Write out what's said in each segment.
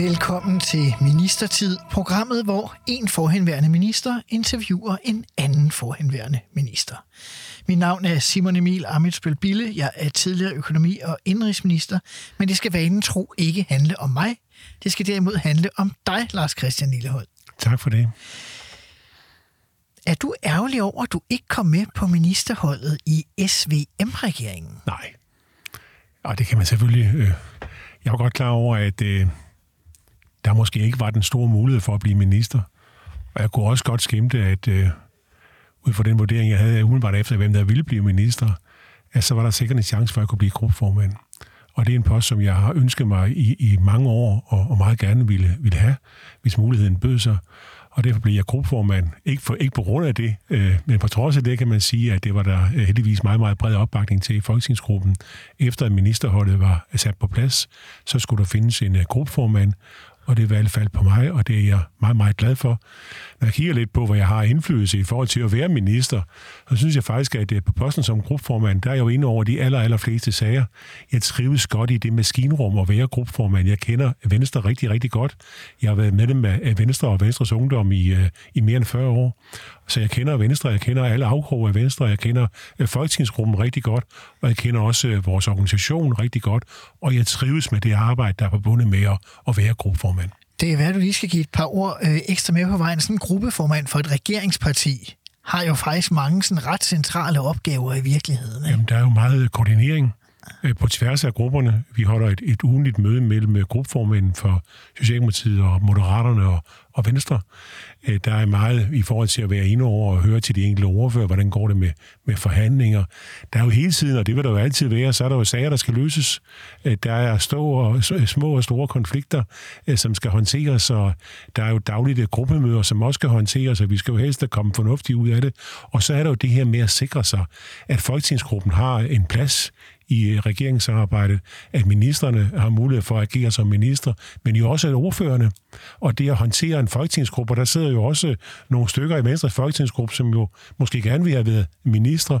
Velkommen til Ministertid, programmet, hvor en forhenværende minister interviewer en anden forhenværende minister. Mit navn er Simon Emil Amitsbøl Bille. Jeg er tidligere økonomi- og indrigsminister, men det skal vanen tro ikke handle om mig. Det skal derimod handle om dig, Lars Christian Lillehold. Tak for det. Er du ærgerlig over, at du ikke kom med på ministerholdet i SVM-regeringen? Nej. Og det kan man selvfølgelig... Øh, jeg var godt klar over, at øh, der måske ikke var den store mulighed for at blive minister. Og jeg kunne også godt skimte, at øh, ud fra den vurdering, jeg havde umiddelbart efter, hvem der ville blive minister, at så var der sikkert en chance for, at jeg kunne blive gruppeformand. Og det er en post, som jeg har ønsket mig i, i mange år, og, og meget gerne ville, ville have, hvis muligheden bød sig. Og derfor blev jeg gruppeformand. Ikke, for, ikke på grund af det, øh, men på trods af det kan man sige, at det var der øh, heldigvis meget, meget bred opbakning til i folketingsgruppen. Efter at ministerholdet var sat på plads, så skulle der findes en uh, gruppeformand, og det valg faldt på mig, og det er jeg meget, meget glad for. Når jeg kigger lidt på, hvad jeg har indflydelse i forhold til at være minister, så synes jeg faktisk, at øh, på posten som gruppeformand, der er jeg jo inde over de aller, aller fleste sager. Jeg trives godt i det maskinrum at være gruppeformand. Jeg kender Venstre rigtig, rigtig godt. Jeg har været medlem af Venstre og Venstres Ungdom i, øh, i mere end 40 år. Så jeg kender Venstre, jeg kender alle afkroge af Venstre, jeg kender øh, Folketingsgruppen rigtig godt, og jeg kender også øh, vores organisation rigtig godt, og jeg trives med det arbejde, der er forbundet med at, at være gruppeformand. Det er værd, at du lige skal give et par ord øh, ekstra med på vejen. Sådan en gruppeformand for et regeringsparti har jo faktisk mange sådan ret centrale opgaver i virkeligheden. Ikke? Jamen, der er jo meget koordinering Øh, på tværs af grupperne. Vi holder et, et ugenligt møde mellem øh, gruppeformænden for Socialdemokratiet og Moderaterne og, og Venstre. Øh, der er meget i forhold til at være inde over og høre til de enkelte ordfører, hvordan går det med, med forhandlinger. Der er jo hele tiden, og det vil der jo altid være, så er der jo sager, der skal løses. Øh, der er store, små og store konflikter, som skal håndteres, og der er jo daglige gruppemøder, som også skal håndteres, og vi skal jo helst komme fornuftigt ud af det. Og så er der jo det her med at sikre sig, at folketingsgruppen har en plads i regeringssamarbejdet, at ministerne har mulighed for at agere som minister, men jo også at ordførerne. Og det at håndtere en folketingsgruppe, der sidder jo også nogle stykker i Venstres folketingsgruppe, som jo måske gerne vil have været ministre.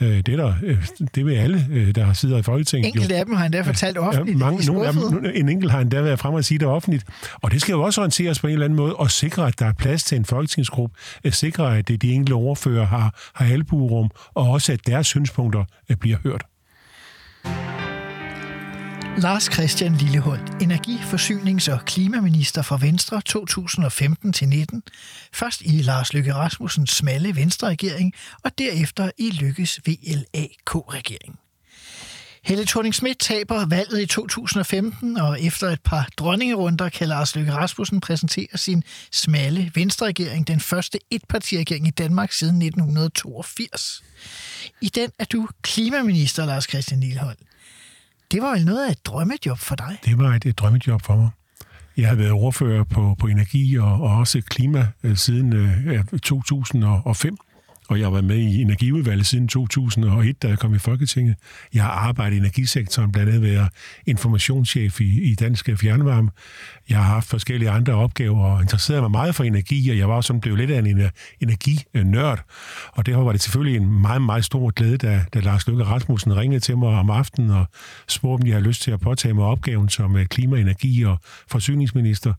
Øh, det, er der, øh, det vil alle, øh, der sidder i Folketinget. Enkelte af dem har endda fortalt offentligt. Ja, mange, nogle af dem, en enkelt har endda været frem og sige det offentligt. Og det skal jo også håndteres på en eller anden måde, og sikre, at der er plads til en folketingsgruppe, at sikre, at de enkelte ordfører har, har albuerum, og også at deres synspunkter bliver hørt. Lars Christian Lilleholdt, energi-, forsynings- og klimaminister for Venstre 2015-19. Først i Lars Løkke Rasmussens smalle Venstre-regering, og derefter i Lykkes VLAK-regering. Helle thorning Schmidt taber valget i 2015, og efter et par dronningerunder kan Lars Løkke Rasmussen præsentere sin smalle venstreregering, den første etpartiregering i Danmark siden 1982. I den er du klimaminister, Lars Christian Lillehold. Det var jo noget af et drømmejob for dig? Det var et, et drømmejob for mig. Jeg har været ordfører på, på energi og, og også klima siden øh, 2005 og jeg var med i energiudvalget siden 2001, da jeg kom i Folketinget. Jeg har arbejdet i energisektoren, blandt andet været informationschef i, i Dansk Fjernvarme. Jeg har haft forskellige andre opgaver og interesseret mig meget for energi, og jeg var også sådan blevet lidt af en energinørd. Og derfor var det selvfølgelig en meget, meget stor glæde, da, da Lars Løkke Rasmussen ringede til mig om aftenen og spurgte, om jeg havde lyst til at påtage mig opgaven som øh, klima-, energi- og forsyningsminister.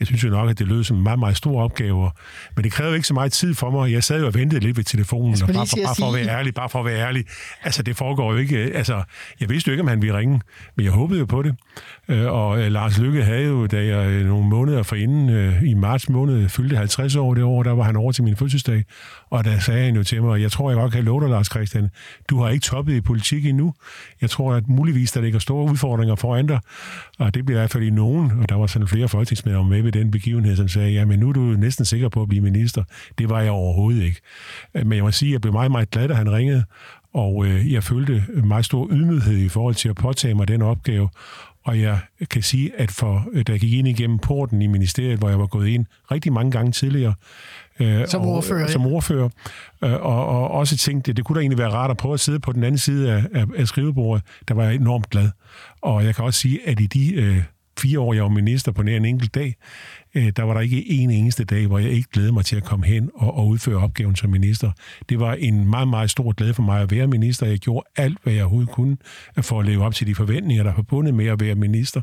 Jeg synes jo nok, at det lød som en meget, meget stor opgave, men det krævede ikke så meget tid for mig. Jeg sad jo og ventede lidt ved telefonen, og bare, for, bare for at være ærlig, bare for at være ærlig. Altså, det foregår jo ikke... Altså, jeg vidste jo ikke, om han ville ringe, men jeg håbede jo på det. Øh, og øh, Lars Lykke havde jo, da jeg øh, nogle måneder forinden, i marts måned, fyldte 50 år det år, der var han over til min fødselsdag, og der sagde han jo til mig, jeg tror, jeg godt kan love dig, Lars Christian, du har ikke toppet i politik endnu. Jeg tror, at muligvis der ligger store udfordringer foran dig, og det bliver i hvert fald i nogen, og der var sådan flere folketingsmedlemmer med ved den begivenhed, som sagde, ja, men nu er du næsten sikker på at blive minister. Det var jeg overhovedet ikke. Men jeg må sige, at jeg blev meget, meget glad, da han ringede, og øh, jeg følte meget stor ydmyghed i forhold til at påtage mig den opgave, og jeg kan sige, at for, da jeg gik ind igennem porten i ministeriet, hvor jeg var gået ind rigtig mange gange tidligere, øh, som ordfører, og, som ordfører øh, og, og også tænkte, at det kunne da egentlig være rart at prøve at sidde på den anden side af, af, af skrivebordet. Der var jeg enormt glad. Og jeg kan også sige, at i de øh, fire år, jeg var minister på nær en enkelt dag, øh, der var der ikke en eneste dag, hvor jeg ikke glædede mig til at komme hen og, og udføre opgaven som minister. Det var en meget, meget stor glæde for mig at være minister. Jeg gjorde alt, hvad jeg overhovedet kunne for at leve op til de forventninger, der er forbundet med at være minister.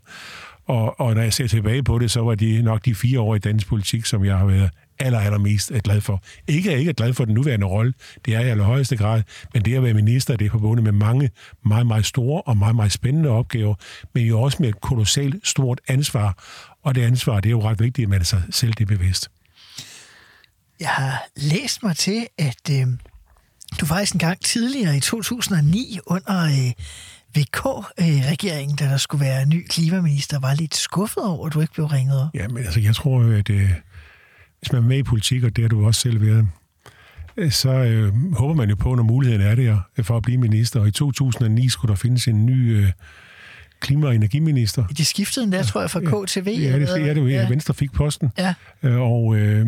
Og, og når jeg ser tilbage på det, så var det nok de fire år i dansk politik, som jeg har været aller, allermest er glad for. Ikke at jeg ikke er glad for den nuværende rolle, det er jeg i allerhøjeste grad, men det at være minister, det er forbundet med mange meget, meget store og meget, meget spændende opgaver, men jo også med et kolossalt stort ansvar. Og det ansvar, det er jo ret vigtigt, at man er sig selv det bevidst. Jeg har læst mig til, at øh, du faktisk en gang tidligere i 2009 under øh, VK-regeringen, da der skulle være en ny klimaminister, var lidt skuffet over, at du ikke blev ringet op. Ja, men altså, jeg tror, at øh, hvis man er med i politik, og det har du også selv været, øh, så øh, håber man jo på, når muligheden er der for at blive minister. Og i 2009 skulle der findes en ny øh, klima- og energiminister. De skiftede endda, ja, tror jeg, fra KTV. Ja, det, ja, det var ja. Venstre fik posten. Ja. Øh, og øh,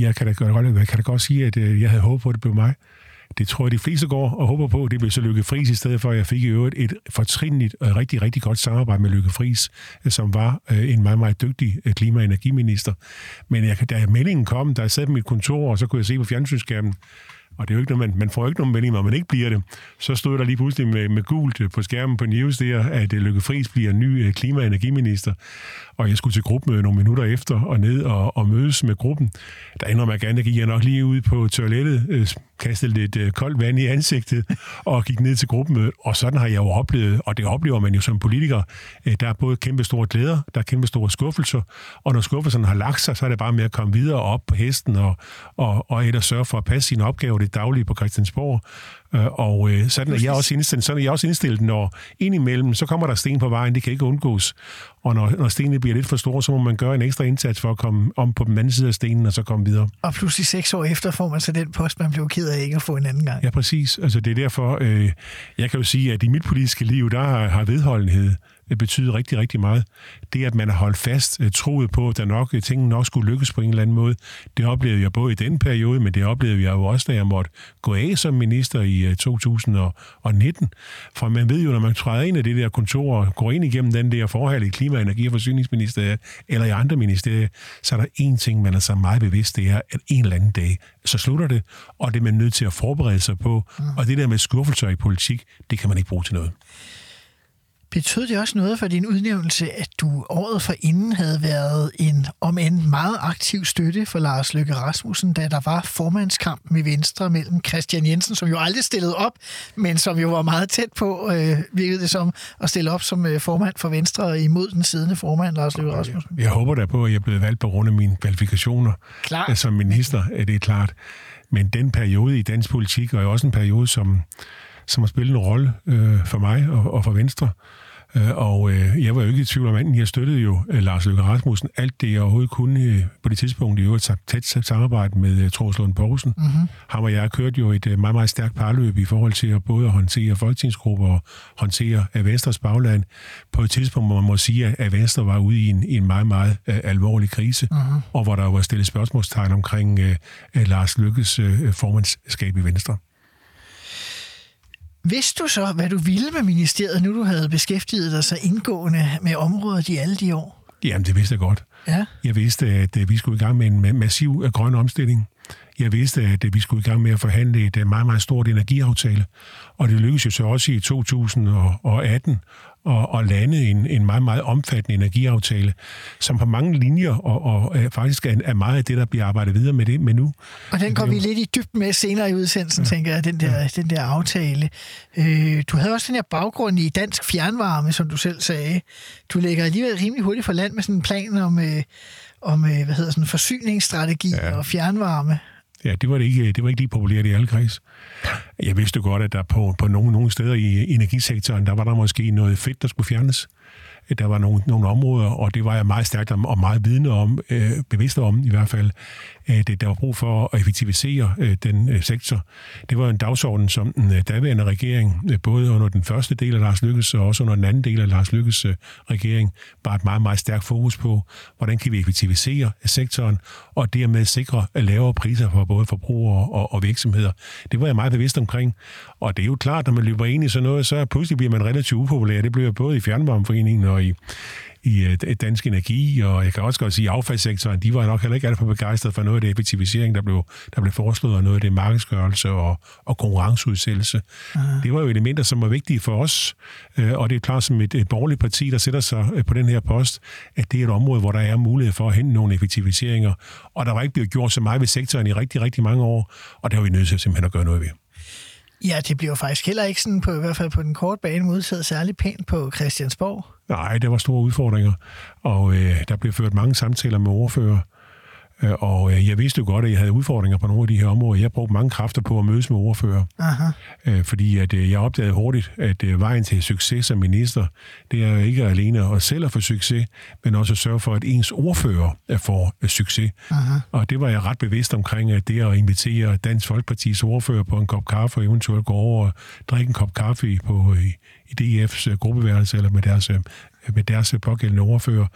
jeg kan da godt, jeg kan da godt sige, at øh, jeg havde håbet på, at det blev mig. Det tror jeg, de fleste går og håber på. Det blev så Lykke Friis i stedet for. Jeg fik i øvrigt et fortrinligt og rigtig, rigtig godt samarbejde med Lykke Friis, øh, som var øh, en meget, meget dygtig øh, klima- og energiminister. Men jeg, da meldingen kom, da jeg sad på mit kontor, og så kunne jeg se på fjernsynsskærmen, og det er jo ikke noget, man, man får ikke nogen melding, når man ikke bliver det. Så stod der lige pludselig med, med gult øh, på skærmen på News der, at øh, Løkke Friis bliver ny øh, klima- og energiminister. Og jeg skulle til gruppemøde nogle minutter efter og ned og, og mødes med gruppen. Der ender man gerne, gik jeg nok lige ud på toilettet, øh, kastede lidt øh, koldt vand i ansigtet og gik ned til gruppemødet. Og sådan har jeg jo oplevet, og det oplever man jo som politiker, øh, der er både kæmpe store glæder, der er kæmpe store skuffelser, og når skuffelsen har lagt sig, så er det bare med at komme videre op på hesten og, og, og et sørge for at passe sine opgaver det daglige på Christiansborg. Øh, og øh, sådan, er jeg også indstillet, sådan er jeg også indstillet, når indimellem, så kommer der sten på vejen, det kan ikke undgås. Og når, når stenene bliver lidt for store, så må man gøre en ekstra indsats for at komme om på den anden side af stenen, og så komme videre. Og pludselig seks år efter får man så den post, man blev ked af ikke at få en anden gang. Ja, præcis. Altså, det er derfor, øh, jeg kan jo sige, at i mit politiske liv, der har, har vedholdenhed betyder rigtig, rigtig meget. Det, at man har holdt fast, øh, troet på, at der nok, tingene nok skulle lykkes på en eller anden måde, det oplevede jeg både i den periode, men det oplevede jeg jo også, da jeg måtte gå af som minister i 2019. Øh, For man ved jo, når man træder ind i det der kontor og går ind igennem den der forhold i Klima-, Energi- og Forsyningsministeriet eller i andre ministerier, så er der én ting, man er så meget bevidst, det er, at en eller anden dag, så slutter det, og det er man nødt til at forberede sig på. Mm. Og det der med skuffelser i politik, det kan man ikke bruge til noget. Betød det også noget for din udnævnelse, at du året for inden havde været en om en meget aktiv støtte for Lars Løkke Rasmussen, da der var formandskampen i Venstre mellem Christian Jensen, som jo aldrig stillede op, men som jo var meget tæt på, øh, virkede det som, at stille op som øh, formand for Venstre imod den siddende formand, Lars Løkke Rasmussen? Jeg, jeg håber da på, at jeg er blevet valgt på grund af mine kvalifikationer Klar. som minister, er det klart. Men den periode i dansk politik, er jo også en periode, som, som har spillet en rolle øh, for mig og, og for Venstre. Øh, og øh, jeg var jo ikke i tvivl om, at jeg støttede jo øh, Lars Løkke Rasmussen alt det, jeg overhovedet kunne på det tidspunkt. I øvrigt tæt samarbejde med Troels Lund Poulsen. Mm-hmm. Ham og jeg kørte jo et meget, meget stærkt parløb i forhold til at både håndtere folketingsgrupper og håndtere Venstres bagland på et tidspunkt, hvor man må sige, at Venstre var ude i en, en meget, meget uh, alvorlig krise, mm-hmm. og hvor der var stillet spørgsmålstegn omkring uh, Lars Lykkes uh, formandskab i Venstre. Vidste du så, hvad du ville med ministeriet, nu du havde beskæftiget dig så indgående med området i alle de år? Jamen, det vidste jeg godt. Ja. Jeg vidste, at øh, vi skulle i gang med en massiv øh, grøn omstilling. Jeg vidste, at øh, vi skulle i gang med at forhandle et meget, meget stort energiaftale. Og det lykkedes jo så også i 2018 at, at lande en, en meget, meget omfattende energiaftale, som på mange linjer og, og er faktisk er, er meget af det, der bliver arbejdet videre med det med nu. Og den går vi lidt i dybt med senere i udsendelsen, ja. tænker jeg, den der, ja. den der aftale. Øh, du havde også den her baggrund i dansk fjernvarme, som du selv sagde. Du lægger alligevel rimelig hurtigt for land med sådan en plan om, øh, om øh, hvad hedder sådan, forsyningsstrategi ja. og fjernvarme. Ja, det var, det ikke, det var ikke lige populært i alle kreds. Jeg vidste godt, at der på, på nogle, nogle steder i energisektoren, der var der måske noget fedt, der skulle fjernes. Der var nogle, nogle områder, og det var jeg meget stærkt og meget vidne om, øh, bevidst om i hvert fald, at øh, der var brug for at effektivisere øh, den øh, sektor. Det var en dagsorden, som den daværende regering, både under den første del af Lars Lykkes og også under den anden del af Lars Lykkes regering, var et meget, meget stærkt fokus på, hvordan kan vi effektivisere sektoren, og dermed sikre lavere priser for både forbrugere og, og virksomheder. Det var jeg meget bevidst omkring. Og det er jo klart, når man løber ind i sådan noget, så pludselig bliver man relativt upopulær. Det bliver både i Fjernvarmeforeningen og i, i uh, Dansk Energi, og jeg kan også godt sige, at affaldssektoren, de var nok heller ikke alt for begejstret for noget af det effektivisering, der blev, der blev foreslået, og noget af det markedsgørelse og, og konkurrenceudsættelse. Det var jo elementer, som var vigtige for os, uh, og det er klart, som et, et borgerligt parti, der sætter sig uh, på den her post, at det er et område, hvor der er mulighed for at hente nogle effektiviseringer, og der var ikke blevet gjort så meget ved sektoren i rigtig, rigtig mange år, og det har vi nødt til simpelthen at gøre noget ved. Ja, det bliver faktisk heller ikke sådan, på, i hvert fald på den korte bane, modtaget særlig pænt på Christiansborg. Nej, der var store udfordringer, og øh, der blev ført mange samtaler med ordfører, og øh, jeg vidste jo godt, at jeg havde udfordringer på nogle af de her områder. Jeg brugte mange kræfter på at mødes med ordfører. Aha. Øh, fordi at jeg opdagede hurtigt, at vejen til succes som minister, det er ikke alene at selv at få succes, men også at sørge for, at ens ordfører får succes. Aha. Og det var jeg ret bevidst omkring, at det at invitere Dansk Folkepartis ordfører på en kop kaffe, og eventuelt gå over og drikke en kop kaffe på, i DF's gruppeværelse eller med deres med deres pågældende ordfører,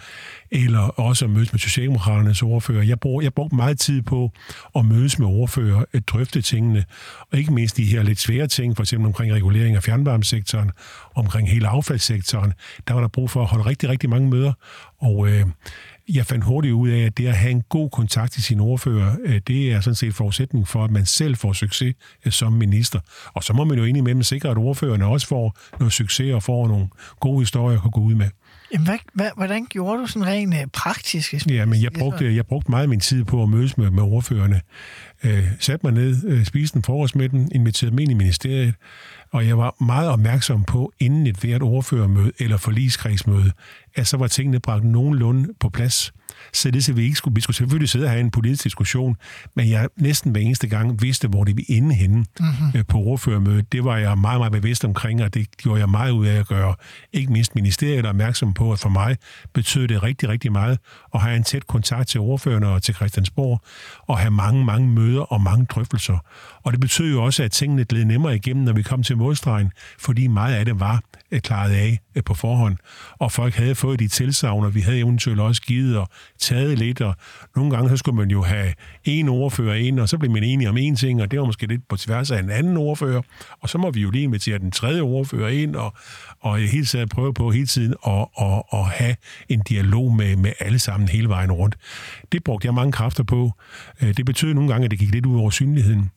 eller også at mødes med Socialdemokraternes ordfører. Jeg bruger, jeg bruger meget tid på at mødes med ordfører, at drøfte tingene, og ikke mindst de her lidt svære ting, for eksempel omkring regulering af fjernvarmesektoren, omkring hele affaldssektoren. Der var der brug for at holde rigtig, rigtig mange møder, og øh, jeg fandt hurtigt ud af, at det at have en god kontakt til sin ordfører, øh, det er sådan set forudsætning for, at man selv får succes øh, som minister. Og så må man jo indimellem sikre, at ordførerne også får noget succes og får nogle gode historier at gå ud med. Jamen, hvad, hvad, hvordan gjorde du sådan rent øh, praktisk? Ja, men jeg brugte, jeg brugte meget af min tid på at mødes med, med ordførerne. Øh, satte mig ned, øh, spiste en dem, inviterede dem ind i ministeriet, og jeg var meget opmærksom på, inden et hvert ordførermøde eller forligskredsmøde, at så var tingene bragt nogenlunde på plads så det, så vi ikke skulle, vi skulle selvfølgelig sidde og have en politisk diskussion, men jeg næsten hver eneste gang vidste, hvor det vi inde henne mm-hmm. på ordførermødet. Det var jeg meget, meget bevidst omkring, og det gjorde jeg meget ud af at gøre. Ikke mindst ministeriet er opmærksom på, at for mig betød det rigtig, rigtig meget at have en tæt kontakt til ordførerne og til Christiansborg, og have mange, mange møder og mange drøftelser. Og det betød jo også, at tingene gled nemmere igennem, når vi kom til målstregen, fordi meget af det var øh, klaret af øh, på forhånd. Og folk havde fået de tilsavn, og vi havde eventuelt også givet og taget lidt, og nogle gange så skulle man jo have en ordfører ind, og så blev man enige om en ting, og det var måske lidt på tværs af en anden ordfører, og så må vi jo lige invitere den tredje ordfører ind, og, og hele tiden prøve på hele tiden at, at, at have en dialog med, med alle sammen hele vejen rundt. Det brugte jeg mange kræfter på. Øh, det betød nogle gange, at det gik lidt ud over synligheden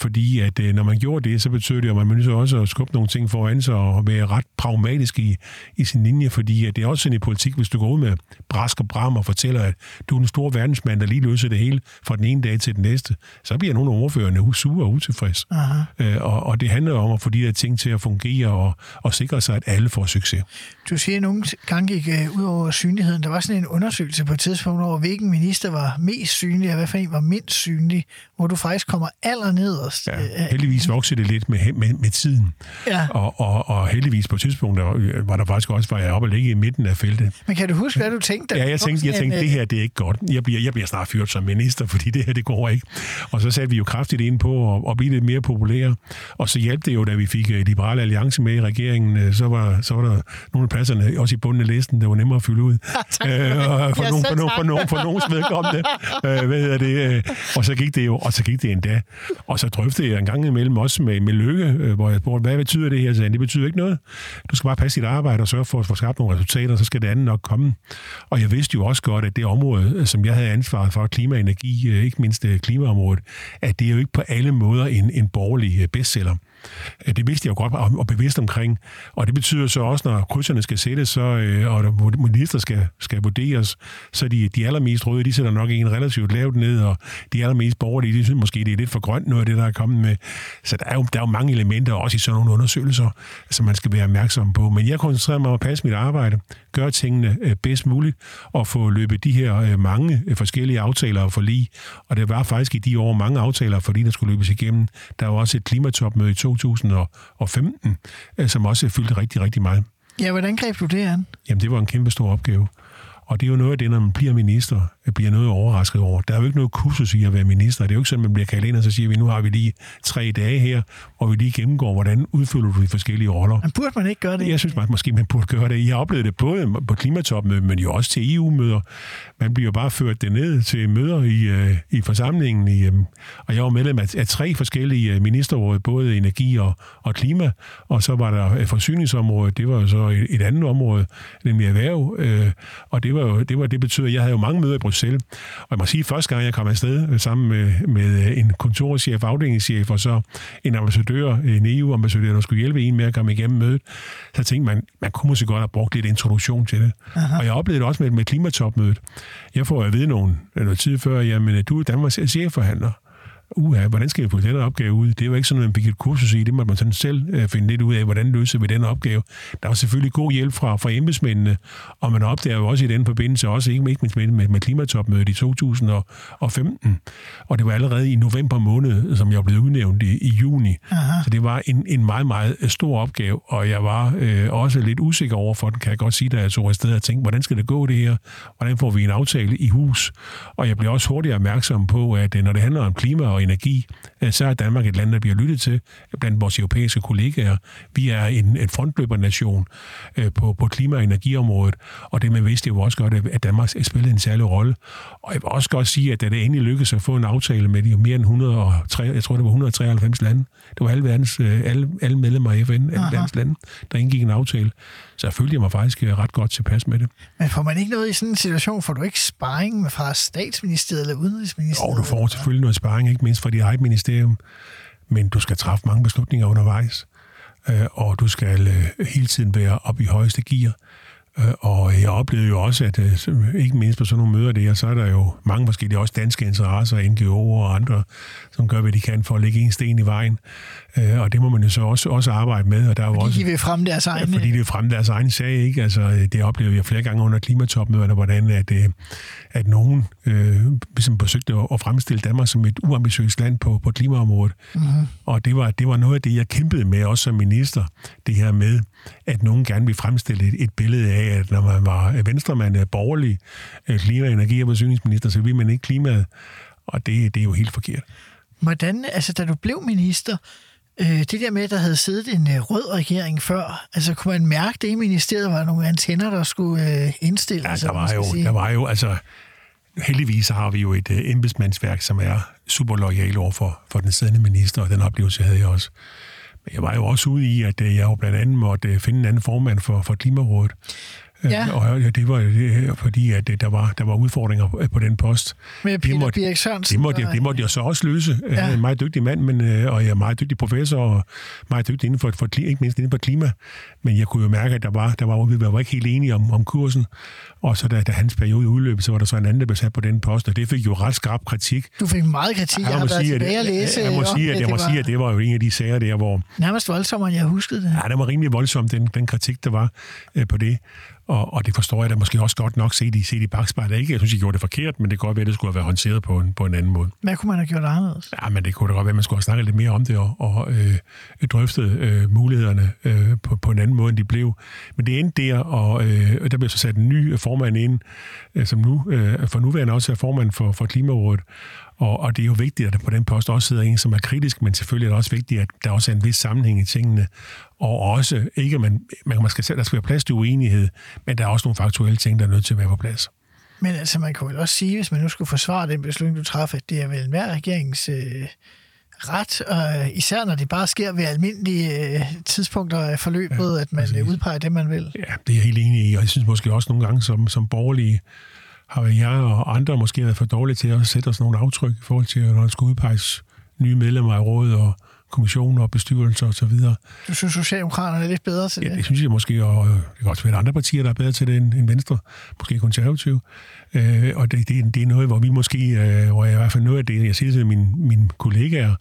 fordi at øh, når man gjorde det, så betød det, at man nødt også at skubbe nogle ting foran sig og være ret pragmatisk i, i sin linje, fordi at det er også sådan i politik, hvis du går ud med brask og bram og fortæller, at du er en stor verdensmand, der lige løser det hele fra den ene dag til den næste, så bliver nogle af ordførerne sure og utilfredse. Øh, og, og det handler om at få de her ting til at fungere og, og sikre sig, at alle får succes. Du siger, nogle gange gik uh, ud over synligheden. Der var sådan en undersøgelse på et tidspunkt over, hvilken minister var mest synlig, og hvad for en var mindst synlig, hvor du faktisk kommer aller nederst. Ja, øh, heldigvis voksede det lidt med, med, med tiden. Ja. Og, og, og heldigvis på et tidspunkt der, var der faktisk også, var jeg oppe og ligge i midten af feltet. Men kan du huske, hvad du tænkte? Ja, jeg tænkte, jeg tænkte det her det er ikke godt. Jeg bliver, jeg bliver snart fyret som minister, fordi det her det går ikke. Og så satte vi jo kraftigt ind på at, at blive lidt mere populære. Og så hjalp det jo, da vi fik øh, Liberale Alliance med i regeringen, så var, så var der nogle af pladserne også i bunden af listen, der var nemmere at fylde ud. Ja, øh, og for, ja, nogen, for, nogen, for, nogen, for nogens vedkommende. øh, hvad hedder det? Og så gik det jo, og så gik det endda. Og så drøftede jeg en gang imellem også med, med Lykke, øh, hvor jeg spurgte, hvad betyder det her? Så det betyder ikke noget. Du skal bare passe dit arbejde og sørge for at få skabt nogle resultater, så skal det andet nok komme. Og jeg vidste jo også godt, at det område, øh, som jeg havde ansvaret for, klima og energi, øh, ikke mindst klimaområdet, at det er jo ikke på alle måder en, en borgerlig bestseller. Det vidste jeg jo godt og bevidst omkring. Og det betyder så også, når krydserne skal sættes, så, øh, og minister skal, skal vurderes, så de, de allermest røde, de sætter nok en relativt lavt ned, og de allermest borgerlige, de synes måske, det er lidt for grønt noget af det, der er kommet med. Så der er jo, der er jo mange elementer, også i sådan nogle undersøgelser, som man skal være opmærksom på. Men jeg koncentrerer mig om at passe mit arbejde, gøre tingene øh, bedst muligt, og få løbet de her mange forskellige aftaler og forlig. Og det var faktisk i de år mange aftaler og forlig, der skulle løbes igennem. Der var også et klimatopmøde i 2015, øh, som også fyldte rigtig, rigtig meget. Ja, hvordan greb du det an? Jamen, det var en kæmpe stor opgave. Og det er jo noget af det, når man bliver minister, bliver noget overrasket over. Der er jo ikke noget kursus i at være minister. Det er jo ikke sådan, man bliver kaldt ind, og så siger vi, nu har vi lige tre dage her, hvor vi lige gennemgår, hvordan udfylder du de forskellige roller. Men burde man ikke gøre det? Jeg synes man, måske, man burde gøre det. Jeg har oplevet det både på klimatopmødet, men jo også til EU-møder. Man bliver bare ført det ned til møder i, øh, i forsamlingen. I, øh, og jeg var medlem af, af tre forskellige øh, ministerråd, både energi og, og klima, og så var der forsyningsområdet, det var jo så et, et andet område, nemlig erhverv, øh, og det var jo, det, var, det betyder, at jeg havde jo mange møder i Bruxelles, og jeg må sige, at første gang jeg kom afsted sammen med, med en kontorchef, afdelingschef, og så en ambassadør, en EU-ambassadør, der skulle hjælpe en med at komme igennem mødet, så tænkte man, man kunne måske godt have brugt lidt introduktion til det. Aha. Og jeg oplevede det også med, med klimatopmødet. Jeg får at vide nogen, noget tid før, jamen, du er Danmarks chefforhandler uha, hvordan skal vi få den opgave ud? Det er jo ikke sådan, at man fik et kursus i, det må man sådan selv øh, finde lidt ud af, hvordan løser vi den opgave. Der var selvfølgelig god hjælp fra, fra embedsmændene, og man opdager jo også i den forbindelse, også ikke mindst med, med, med klimatopmødet i 2015, og det var allerede i november måned, som jeg blev udnævnt i, i juni. Aha. Så det var en, en meget, meget stor opgave, og jeg var øh, også lidt usikker over for den, kan jeg godt sige, da jeg tog afsted og tænkte, hvordan skal det gå det her? Hvordan får vi en aftale i hus? Og jeg blev også hurtigt opmærksom på, at øh, når det handler om klima og energi, øh, så er Danmark et land, der bliver lyttet til blandt vores europæiske kollegaer. Vi er en, en frontløbernation øh, på, på klima- og energiområdet, og det med vidste jo også godt, at Danmark spillede en særlig rolle. Og jeg vil også godt sige, at da det endelig lykkedes at få en aftale med de mere end 103, jeg tror det var 193 lande, det var alle, verdens, øh, alle, alle medlemmer af FN, alle verdens lande, der indgik en aftale. Så jeg følte jeg mig faktisk ret godt tilpas med det. Men får man ikke noget i sådan en situation? Får du ikke sparring fra statsministeriet eller udenrigsministeriet? Jo, du får selvfølgelig noget sparring, ikke mindst fra dit eget ministerium. Men du skal træffe mange beslutninger undervejs. Øh, og du skal øh, hele tiden være op i højeste gear. Øh, og jeg oplevede jo også, at ikke mindst på sådan nogle møder der, så er der jo mange forskellige også danske interesser, NGO'er og andre, som gør, hvad de kan for at lægge en sten i vejen. Øh, og det må man jo så også, også arbejde med. Og der er fordi jo også, de vil fremme deres egen... Fordi de vil fremme deres egen sag, ikke? Altså, det oplevede jeg flere gange under klimatopmøderne, hvordan at, øh, at nogen øh, ligesom forsøgte at fremstille Danmark som et uambitiøst land på, på klimaområdet. Mm-hmm. Og det var, det var noget af det, jeg kæmpede med også som minister. Det her med, at nogen gerne vil fremstille et, et billede af, at når man var venstremand, borgerlig klima-, energi- og forsyningsminister, så ville man ikke klimaet. Og det, det er jo helt forkert. Hvordan, altså da du blev minister, øh, det der med, at der havde siddet en øh, rød regering før, altså kunne man mærke det i ministeriet, var nogle antenner, der skulle øh, indstille? Ja, der var, jo, der var jo, altså heldigvis har vi jo et øh, embedsmandsværk, som er super lojal over for, for den siddende minister, og den oplevelse havde jeg også. Men jeg var jo også ude i, at øh, jeg jo blandt andet måtte øh, finde en anden formand for, for Klimarådet. Ja. Og det var det, fordi, at der var, der var udfordringer på den post. Med Peter det måtte, Birk Sørensen. Det måtte, jeg, det måtte jeg så også løse. Ja. Jeg er en meget dygtig mand, men, og jeg er meget dygtig professor, og meget dygtig inden for, for ikke mindst inden for klima. Men jeg kunne jo mærke, at der var, der var, vi var ikke helt enige om, om kursen. Og så da, da hans periode udløb, så var der så en anden, der blev sat på den post, og det fik jo ret skarp kritik. Du fik meget kritik. Jeg, jeg har været sige, tilbage at læse. Jeg, jeg må, sige, at, jeg må sige, at det var jo en af de sager der, hvor... Nærmest voldsommere, jeg huskede det. Ja, det var rimelig voldsomt, den, den kritik, der var øh, på det. Og, og det forstår jeg da måske også godt nok set i, set i bagspejlet. Ikke, jeg synes, jeg gjorde det forkert, men det kan godt være, at det skulle have været håndteret på en, på en anden måde. Hvad kunne man have gjort anderledes? Ja, men det kunne da godt være, at man skulle have snakket lidt mere om det og, og øh, drøftet øh, mulighederne øh, på, på en anden måde, end de blev. Men det endte der, og øh, der blev så sat en ny formand ind, Øh, som nu øh, for nuværende også er formand for, for Klimarådet. Og, og det er jo vigtigt, at der på den post også sidder en, som er kritisk, men selvfølgelig er det også vigtigt, at der også er en vis sammenhæng i tingene. Og også, ikke man, man skal, der skal være plads til uenighed, men der er også nogle faktuelle ting, der er nødt til at være på plads. Men altså, man kan vel også sige, hvis man nu skulle forsvare den beslutning, du træffer, at det er vel hver regerings øh, ret, og især når det bare sker ved almindelige øh, tidspunkter af forløbet, ja, at man præcis. udpeger det, man vil. Ja, det er jeg helt enig i, og jeg synes måske også nogle gange som, som borgerlige, har jeg og andre måske været for dårlige til at sætte os nogle aftryk i forhold til, når der skal udpeges nye medlemmer af rådet og kommissioner og bestyrelser osv. Du synes, Socialdemokraterne er lidt bedre til det? Ja, det synes jeg måske, og det kan også være andre partier, der er bedre til det end, end Venstre, måske konservative. Øh, og det, det, det er noget, hvor vi måske, øh, hvor jeg i hvert fald noget af det, jeg siger til mine, mine kollegaer,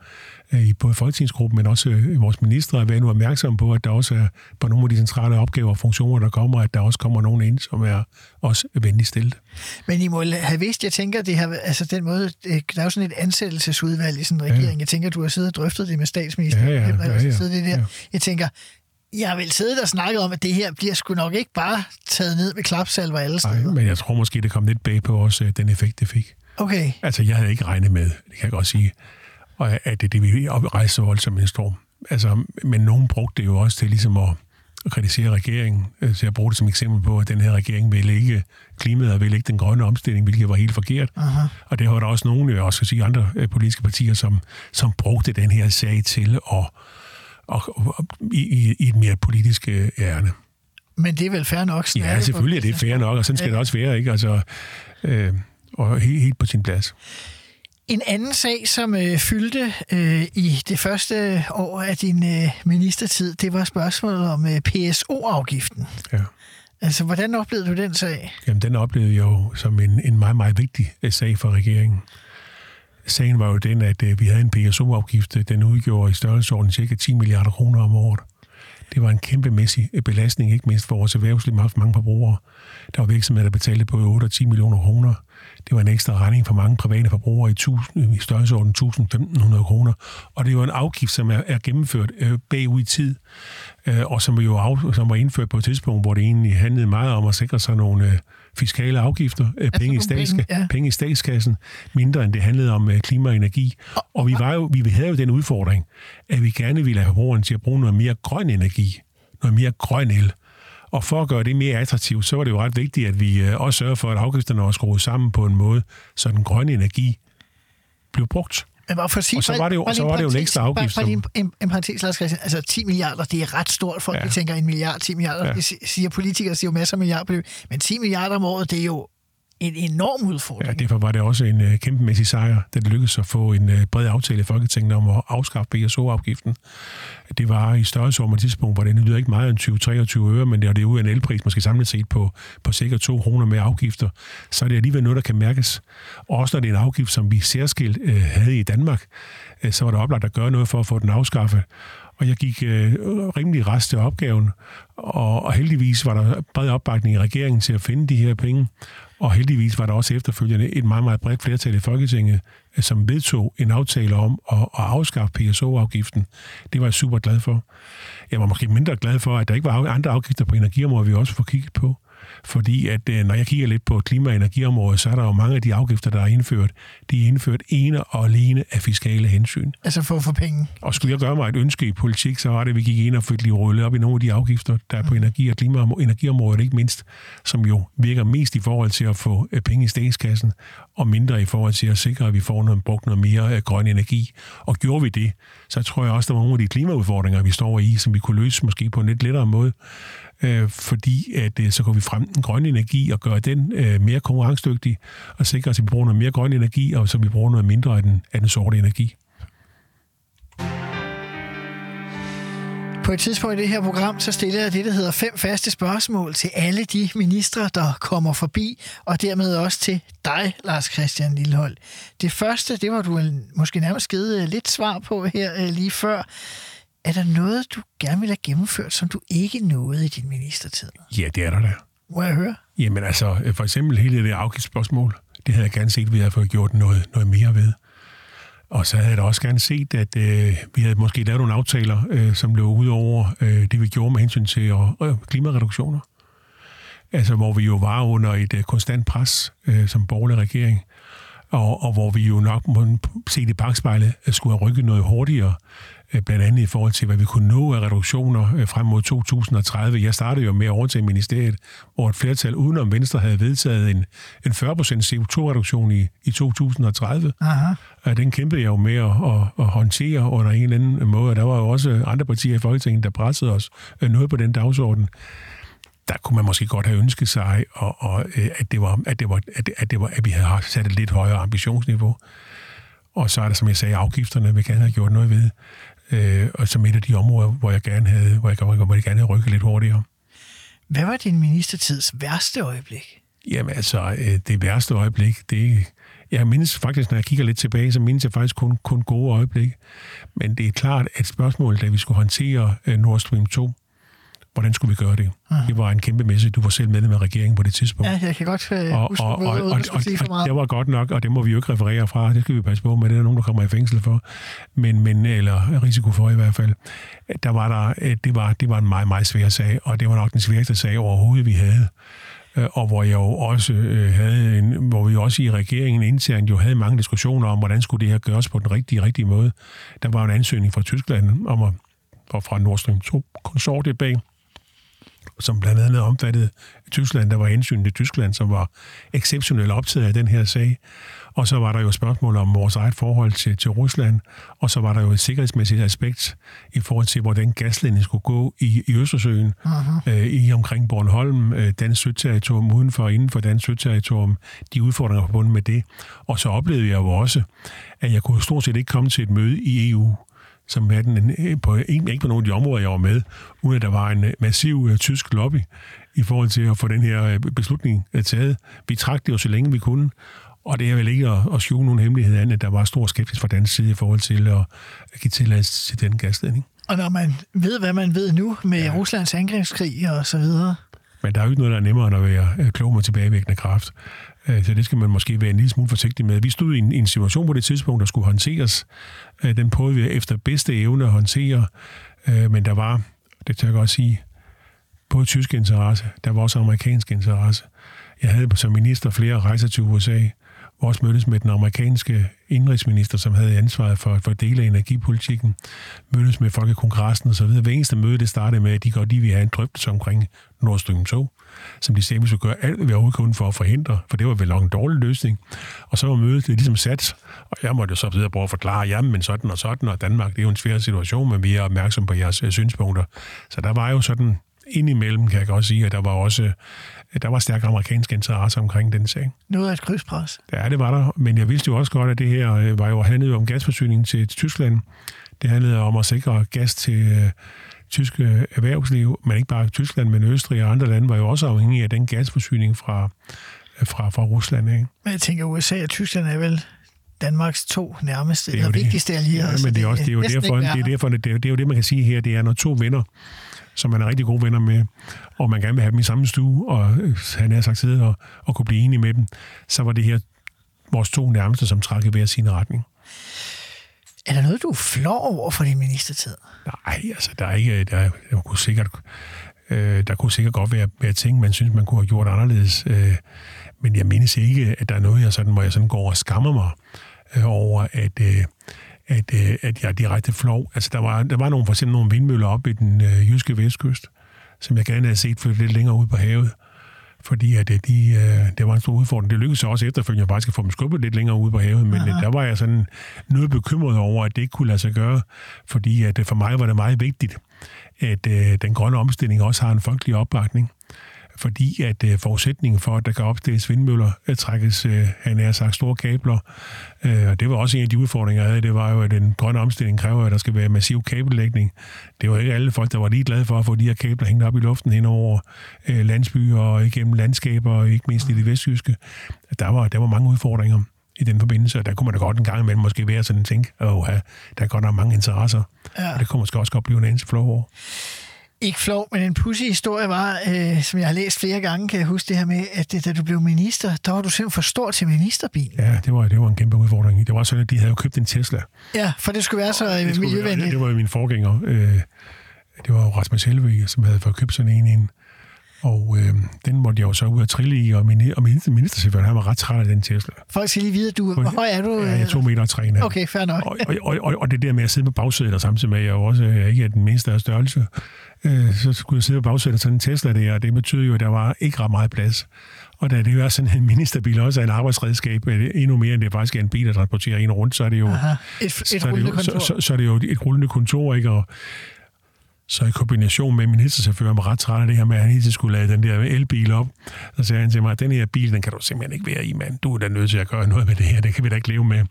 øh, i både folketingsgruppen, men også øh, vores ministre, er været nu opmærksom på, at der også er på nogle af de centrale opgaver og funktioner, der kommer, at der også kommer nogen ind, som er også venligt stillet. Men I må have vidst, jeg tænker, det her, altså den måde, der er jo sådan et ansættelsesudvalg i sådan en regering. Ja. Jeg tænker, du har siddet og drøftet det med statsministeren. Ja, ja, ja, ja, det der. Ja. Jeg tænker, Jeg har vel siddet og snakket om, at det her bliver sgu nok ikke bare taget ned med klapsalver alle steder. men jeg tror måske, det kom lidt bag på os, øh, den effekt, det fik. Okay. Altså, jeg havde ikke regnet med, det kan jeg godt sige, og at det, det ville oprejse så voldsomt en storm. Altså, men nogen brugte det jo også til ligesom at, at kritisere regeringen, øh, så jeg bruger det som eksempel på, at den her regering ville ikke klimaet og ville ikke den grønne omstilling, hvilket var helt forkert. Aha. Og det var der også nogle, jeg også skal sige andre øh, politiske partier, som, som brugte den her sag til at, og, og, i, i, i et mere politisk øh, ærne. Men det er vel fair nok. Ja, selvfølgelig er det fair nok, og sådan skal det også være, ikke? Altså, øh, og helt, helt på sin plads. En anden sag, som øh, fyldte øh, i det første år af din øh, ministertid, det var spørgsmålet om øh, PSO-afgiften. Ja. Altså, hvordan oplevede du den sag? Jamen, den oplevede jeg jo som en, en meget, meget vigtig øh, sag for regeringen. Sagen var jo den, at øh, vi havde en PSO-afgift, øh, den udgjorde i størrelsesorden cirka 10 milliarder kroner om året. Det var en kæmpemæssig øh, belastning, ikke mindst for vores erhvervsliv, med mange forbrugere. Der var virksomheder, der betalte på 8 og 10 millioner kroner. Det var en ekstra regning for mange private forbrugere i, 1000, i størrelsesorden 1.500 kroner. Og det var en afgift, som er, er gennemført øh, bagud i tid, øh, og som, jo af, som var indført på et tidspunkt, hvor det egentlig handlede meget om at sikre sig nogle øh, fiskale afgifter, øh, penge, i statska- penge, ja. penge i statskassen, mindre end det handlede om øh, klima og energi. Og vi, var jo, vi havde jo den udfordring, at vi gerne ville have forbrugeren til at bruge noget mere grøn energi, noget mere grøn el. Og for at gøre det mere attraktivt, så var det jo ret vigtigt, at vi øh, også sørger for, at afgifterne var skruet sammen på en måde, så den grønne energi blev brugt. Men bare for at sige, Og så var det jo- så var det jo en ekstra afgift, Bare, bare lige en, en, en parentes, Lars Christian. Altså 10 milliarder, det er ret stort. Folk Ja. tænker en milliard, 10 milliarder. Ja. Det si- siger politikere, siger jo masser af milliarder. Men 10 milliarder om året, det er jo en enorm Ja, udfordring. derfor var det også en øh, kæmpemæssig sejr, da det lykkedes at få en øh, bred aftale i Folketinget om at afskaffe BSO-afgiften. Det var i størrelse på et tidspunkt, hvor det lyder ikke meget end 20-23 øre, men det er det ud af en elpris, måske samlet set på, på cirka 2 kroner med afgifter, så er det alligevel noget, der kan mærkes. Og også når det er en afgift, som vi særskilt øh, havde i Danmark, øh, så var det oplagt at gøre noget for at få den afskaffet. Og jeg gik øh, rimelig rest til opgaven, og, og heldigvis var der bred opbakning i regeringen til at finde de her penge. Og heldigvis var der også efterfølgende et meget, meget bredt flertal i Folketinget, øh, som vedtog en aftale om at, at afskaffe PSO-afgiften. Det var jeg super glad for. Jeg var måske mindre glad for, at der ikke var andre afgifter på energiområdet, vi også får kigget på. Fordi at øh, når jeg kigger lidt på klima- og energiområdet, så er der jo mange af de afgifter, der er indført, de er indført ene og alene af fiskale hensyn. Altså for at få penge. Og skulle jeg gøre mig et ønske i politik, så var det, at vi gik ind og fik lige rullet op i nogle af de afgifter, der er på energi- og klima- og energiområdet, ikke mindst, som jo virker mest i forhold til at få øh, penge i statskassen, og mindre i forhold til at sikre, at vi får noget, brugt noget mere øh, grøn energi. Og gjorde vi det, så tror jeg også, der var nogle af de klimaudfordringer, vi står i, som vi kunne løse måske på en lidt lettere måde, øh, fordi at, øh, så går vi frem den grønne energi og gøre den øh, mere konkurrencedygtig, og sikre, at vi bruger noget mere grøn energi, og så vi bruger noget mindre af den, af den sorte energi. På et tidspunkt i det her program, så stiller jeg det, der hedder fem faste spørgsmål til alle de ministre, der kommer forbi, og dermed også til dig, Lars Christian Lillehold. Det første, det var du måske nærmest givet øh, lidt svar på her øh, lige før. Er der noget, du gerne vil have gennemført, som du ikke nåede i din ministertid? Ja, det er der da. Må jeg høre? Jamen altså, øh, for eksempel hele det afgiftsspørgsmål, det havde jeg gerne set, at vi havde fået gjort noget, noget mere ved. Og så havde jeg da også gerne set, at øh, vi havde måske lavet nogle aftaler, øh, som lå ud over øh, det, vi gjorde med hensyn til øh, klimareduktioner. Altså, hvor vi jo var under et øh, konstant pres øh, som borgerlig regering, og, og hvor vi jo nok må se i bagspejlet øh, skulle have rykket noget hurtigere, øh, blandt andet i forhold til, hvad vi kunne nå af reduktioner øh, frem mod 2030. Jeg startede jo med at overtage ministeriet, hvor et flertal udenom Venstre havde vedtaget en, en 40% CO2-reduktion i, i 2030. Aha. Og den kæmpede jeg jo med at, at, at håndtere under en eller anden måde, og der var jo også andre partier i Folketinget, der pressede os øh, noget på den dagsorden der kunne man måske godt have ønsket sig, og, og, øh, at, det var, at, det var, at, det, at, det var, at vi havde sat et lidt højere ambitionsniveau. Og så er der, som jeg sagde, afgifterne, vi gerne have gjort noget ved, øh, og som et af de områder, hvor jeg gerne havde, hvor jeg, hvor jeg gerne havde rykket lidt hurtigere. Hvad var din ministertids værste øjeblik? Jamen altså, øh, det værste øjeblik, det jeg mindes faktisk, når jeg kigger lidt tilbage, så mindes jeg faktisk kun, kun gode øjeblikke. Men det er klart, at spørgsmålet, da vi skulle håndtere øh, Nord Stream 2, hvordan skulle vi gøre det? Uh-huh. Det var en kæmpe messe. Du var selv medlem af regeringen på det tidspunkt. Ja, jeg kan godt øh, og, huske, og, og, og, og, og, og det var godt nok, og det må vi jo ikke referere fra. Det skal vi passe på med. Det er nogen, der kommer i fængsel for. Men, men, eller risiko for i hvert fald. Der var der, øh, det, var, det var en meget, meget svær sag, og det var nok den sværeste sag overhovedet, vi havde øh, og hvor jeg jo også øh, havde en, hvor vi også i regeringen internt jo havde mange diskussioner om, hvordan skulle det her gøres på den rigtige, rigtige måde. Der var en ansøgning fra Tyskland om at, og fra Nord Stream 2 konsortiet bag, som blandt andet omfattede Tyskland. Der var hensyn til Tyskland, som var exceptionelt optaget af den her sag. Og så var der jo spørgsmål om vores eget forhold til, til Rusland, og så var der jo et sikkerhedsmæssigt aspekt i forhold til, hvordan gasledningen skulle gå i, i Østersøen, uh-huh. øh, i omkring Bornholm, øh, dansk søterritorium udenfor og inden for dansk søterritorium, de udfordringer forbundet med det. Og så oplevede jeg jo også, at jeg kunne stort set ikke komme til et møde i EU, som havde den, på, ikke på nogle af de områder, jeg var med, uden at der var en massiv uh, tysk lobby i forhold til at få den her beslutning taget. Vi trak det jo så længe vi kunne, og det er vel ikke at, at skjule nogen hemmelighed af, at der var stor skeptisk fra dansk side i forhold til at give tilladelse til den gasledning. Og når man ved, hvad man ved nu med ja. Ruslands angrebskrig og så videre. Men der er jo ikke noget, der er nemmere end at være klog med tilbagevækkende kraft. Øh, så det skal man måske være en lille smule forsigtig med. Vi stod i en, en situation på det tidspunkt, der skulle håndteres. Øh, den prøvede vi efter bedste evne at håndtere, øh, men der var, det tør jeg godt sige, både tysk interesse, der var også amerikansk interesse. Jeg havde som minister flere rejser til USA, også mødtes med den amerikanske indrigsminister, som havde ansvaret for, for dele af energipolitikken, mødtes med folk i kongressen og så videre. Hver eneste møde, det startede med, at de godt lige ville have en drøftelse omkring Nord Stream 2, som de sagde, vi skulle gøre alt, hvad vi overhovedet kunne for at forhindre, for det var vel nok en dårlig løsning. Og så var mødet ligesom sat, og jeg måtte jo så videre prøve at forklare, jamen, men sådan og sådan, og Danmark, det er jo en svær situation, men vi er opmærksom på jeres øh, synspunkter. Så der var jo sådan indimellem, kan jeg godt sige, at der var også der var stærk amerikansk interesse omkring den sag. Noget af et krydspres. Ja, det var der, men jeg vidste jo også godt, at det her øh, var jo handlet om gasforsyning til, Tyskland. Det handlede om at sikre gas til øh, tyske erhvervsliv, men ikke bare Tyskland, men Østrig og andre lande var jo også afhængige af den gasforsyning fra, øh, fra, fra Rusland. Ikke? Men jeg tænker, USA og Tyskland er vel Danmarks to nærmeste eller vigtigste allierede. Ja, men det er, også, det er jo derfor, det er, derfor det, er, det er jo det, man kan sige her, det er, når to venner som man er rigtig gode venner med, og man gerne vil have dem i samme stue, og han har sagt siddet og, og kunne blive enige med dem, så var det her vores to nærmeste, som trak i hver sin retning. Er der noget, du flov over for din ministertid? Nej, altså der er ikke, der, der kunne sikkert, øh, der kunne sikkert godt være, være ting, man synes, man kunne have gjort anderledes. Øh, men jeg mindes ikke, at der er noget, jeg sådan, hvor jeg sådan går og skammer mig øh, over, at, øh, at, øh, at jeg direkte flov. Altså, der var, der var nogle, for eksempel nogle vindmøller op i den øh, jyske vestkyst, som jeg gerne havde set flytte lidt længere ud på havet. Fordi at øh, de, øh, det var en stor udfordring. Det lykkedes også efterfølgende faktisk at få dem skubbet lidt længere ud på havet, men Aha. der var jeg sådan noget bekymret over, at det ikke kunne lade sig gøre, fordi at øh, for mig var det meget vigtigt, at øh, den grønne omstilling også har en folkelig opbakning fordi at øh, forudsætningen for, at der kan opstilles vindmøller, at trækkes, øh, han har sagt, store kabler. Øh, og det var også en af de udfordringer, jeg havde. Det var jo, at den grønne omstilling kræver, at der skal være massiv kabellægning. Det var ikke alle folk, der var lige glade for at få de her kabler hængt op i luften hen over øh, landsbyer og igennem landskaber, og ikke mindst i det vestjyske. Der var, der var mange udfordringer i den forbindelse, og der kunne man da godt en gang imellem måske være sådan en tænke, at der er godt nok mange interesser. Ja. Og det kunne måske også godt blive en anelse flov over ikke flov, men en pussy historie var, øh, som jeg har læst flere gange, kan jeg huske det her med, at det, da du blev minister, der var du simpelthen for stor til ministerbilen. Ja, det var, det var en kæmpe udfordring. Det var sådan, at de havde jo købt en Tesla. Ja, for det skulle være så skulle, miljøvenligt. Det, det var jo min forgænger. Øh, det var jo Rasmus Helvig, som havde fået købt sådan en, en og øh, den måtte jeg jo så ud og trille i, og min, og min ministerchauffør, han var ret træt af den Tesla. Folk skal lige vide, du, hvor høj er du? Ja, jeg er to meter og tre. Okay, fair nok. og, og, og, og, det der med at sidde på bagsædet, og samtidig med, at jeg jo også er ikke er den mindste af størrelse, øh, så skulle jeg sidde på bagsædet af sådan en Tesla der, og det betyder jo, at der var ikke ret meget plads. Og da det er sådan en ministerbil også er en arbejdsredskab, endnu mere end det faktisk er en bil, der transporterer en rundt, så er det jo, Aha. Et, et så, er det jo så, så, så, er det jo et rullende kontor, ikke? Og, så i kombination med min hestechauffør var ret træt af det her med, at han hele skulle lade den der elbil op. Så sagde han til mig, at den her bil, den kan du simpelthen ikke være i, mand. Du er da nødt til at gøre noget med det her. Det kan vi da ikke leve med.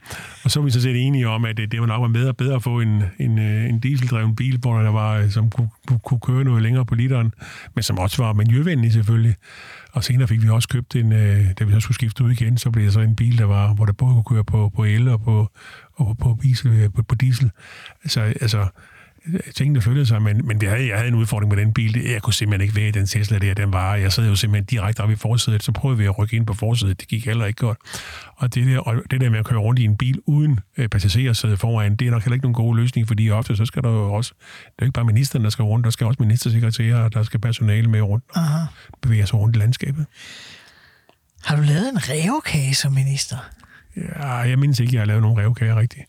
Og så var vi så set enige om, at det, det var nok bedre, bedre at få en, en, øh, en dieseldreven bil, hvor der var, øh, som kunne, kunne køre noget længere på literen, men som også var miljøvenlig selvfølgelig. Og senere fik vi også købt en, da vi så skulle skifte ud igen, så blev det så en bil, der var, hvor der både kunne køre på, på el og på, og på, diesel, på, på diesel. Altså, altså tingene flyttede sig, men, men det havde, jeg havde en udfordring med den bil. Jeg kunne simpelthen ikke være den Tesla der, den var. Jeg sad jo simpelthen direkte op i forsædet, så prøvede vi at rykke ind på forsædet. Det gik heller ikke godt. Og det der, og det der med at køre rundt i en bil uden øh, passagerer sidde foran, det er nok heller ikke nogen god løsning, fordi ofte så skal der jo også, det er jo ikke bare ministeren, der skal rundt, der skal også ministersekretærer, og der skal personale med rundt, Aha. bevæge sig rundt i landskabet. Har du lavet en revkage som minister? Ja, jeg mindes ikke, at jeg har lavet nogen revkager rigtigt.